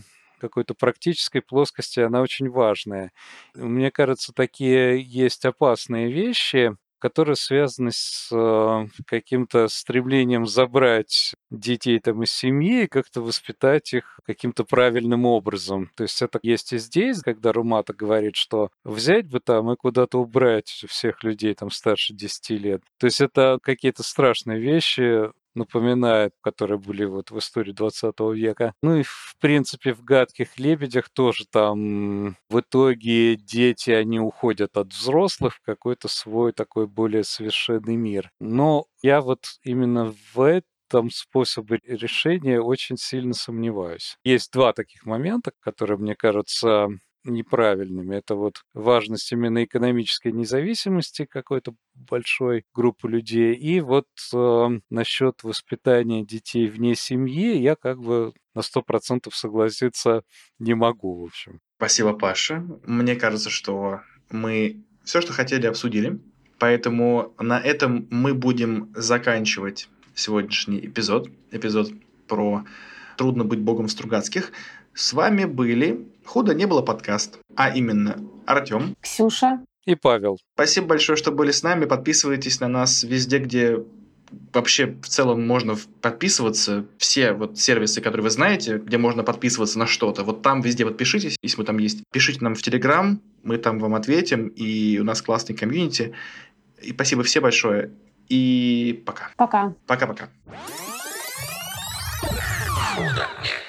какой-то практической плоскости она очень важная. Мне кажется, такие есть опасные вещи, которые связаны с э, каким-то стремлением забрать детей там из семьи и как-то воспитать их каким-то правильным образом. То есть это есть и здесь, когда Румата говорит, что взять бы там и куда-то убрать всех людей там старше 10 лет. То есть это какие-то страшные вещи, напоминает, которые были вот в истории 20 века. Ну и, в принципе, в «Гадких лебедях» тоже там в итоге дети, они уходят от взрослых в какой-то свой такой более совершенный мир. Но я вот именно в этом способе решения очень сильно сомневаюсь. Есть два таких момента, которые, мне кажется, неправильными. Это вот важность именно экономической независимости какой-то большой группы людей. И вот э, насчет воспитания детей вне семьи я как бы на сто процентов согласиться не могу, в общем. Спасибо, Паша. Мне кажется, что мы все, что хотели, обсудили. Поэтому на этом мы будем заканчивать сегодняшний эпизод. Эпизод про «Трудно быть богом Стругацких». С вами были «Худо не было» подкаст, а именно Артем, Ксюша и Павел. Спасибо большое, что были с нами. Подписывайтесь на нас везде, где вообще в целом можно подписываться. Все вот сервисы, которые вы знаете, где можно подписываться на что-то, вот там везде подпишитесь, если мы там есть. Пишите нам в Телеграм, мы там вам ответим, и у нас классный комьюнити. И спасибо все большое. И пока. Пока. Пока-пока. Худо не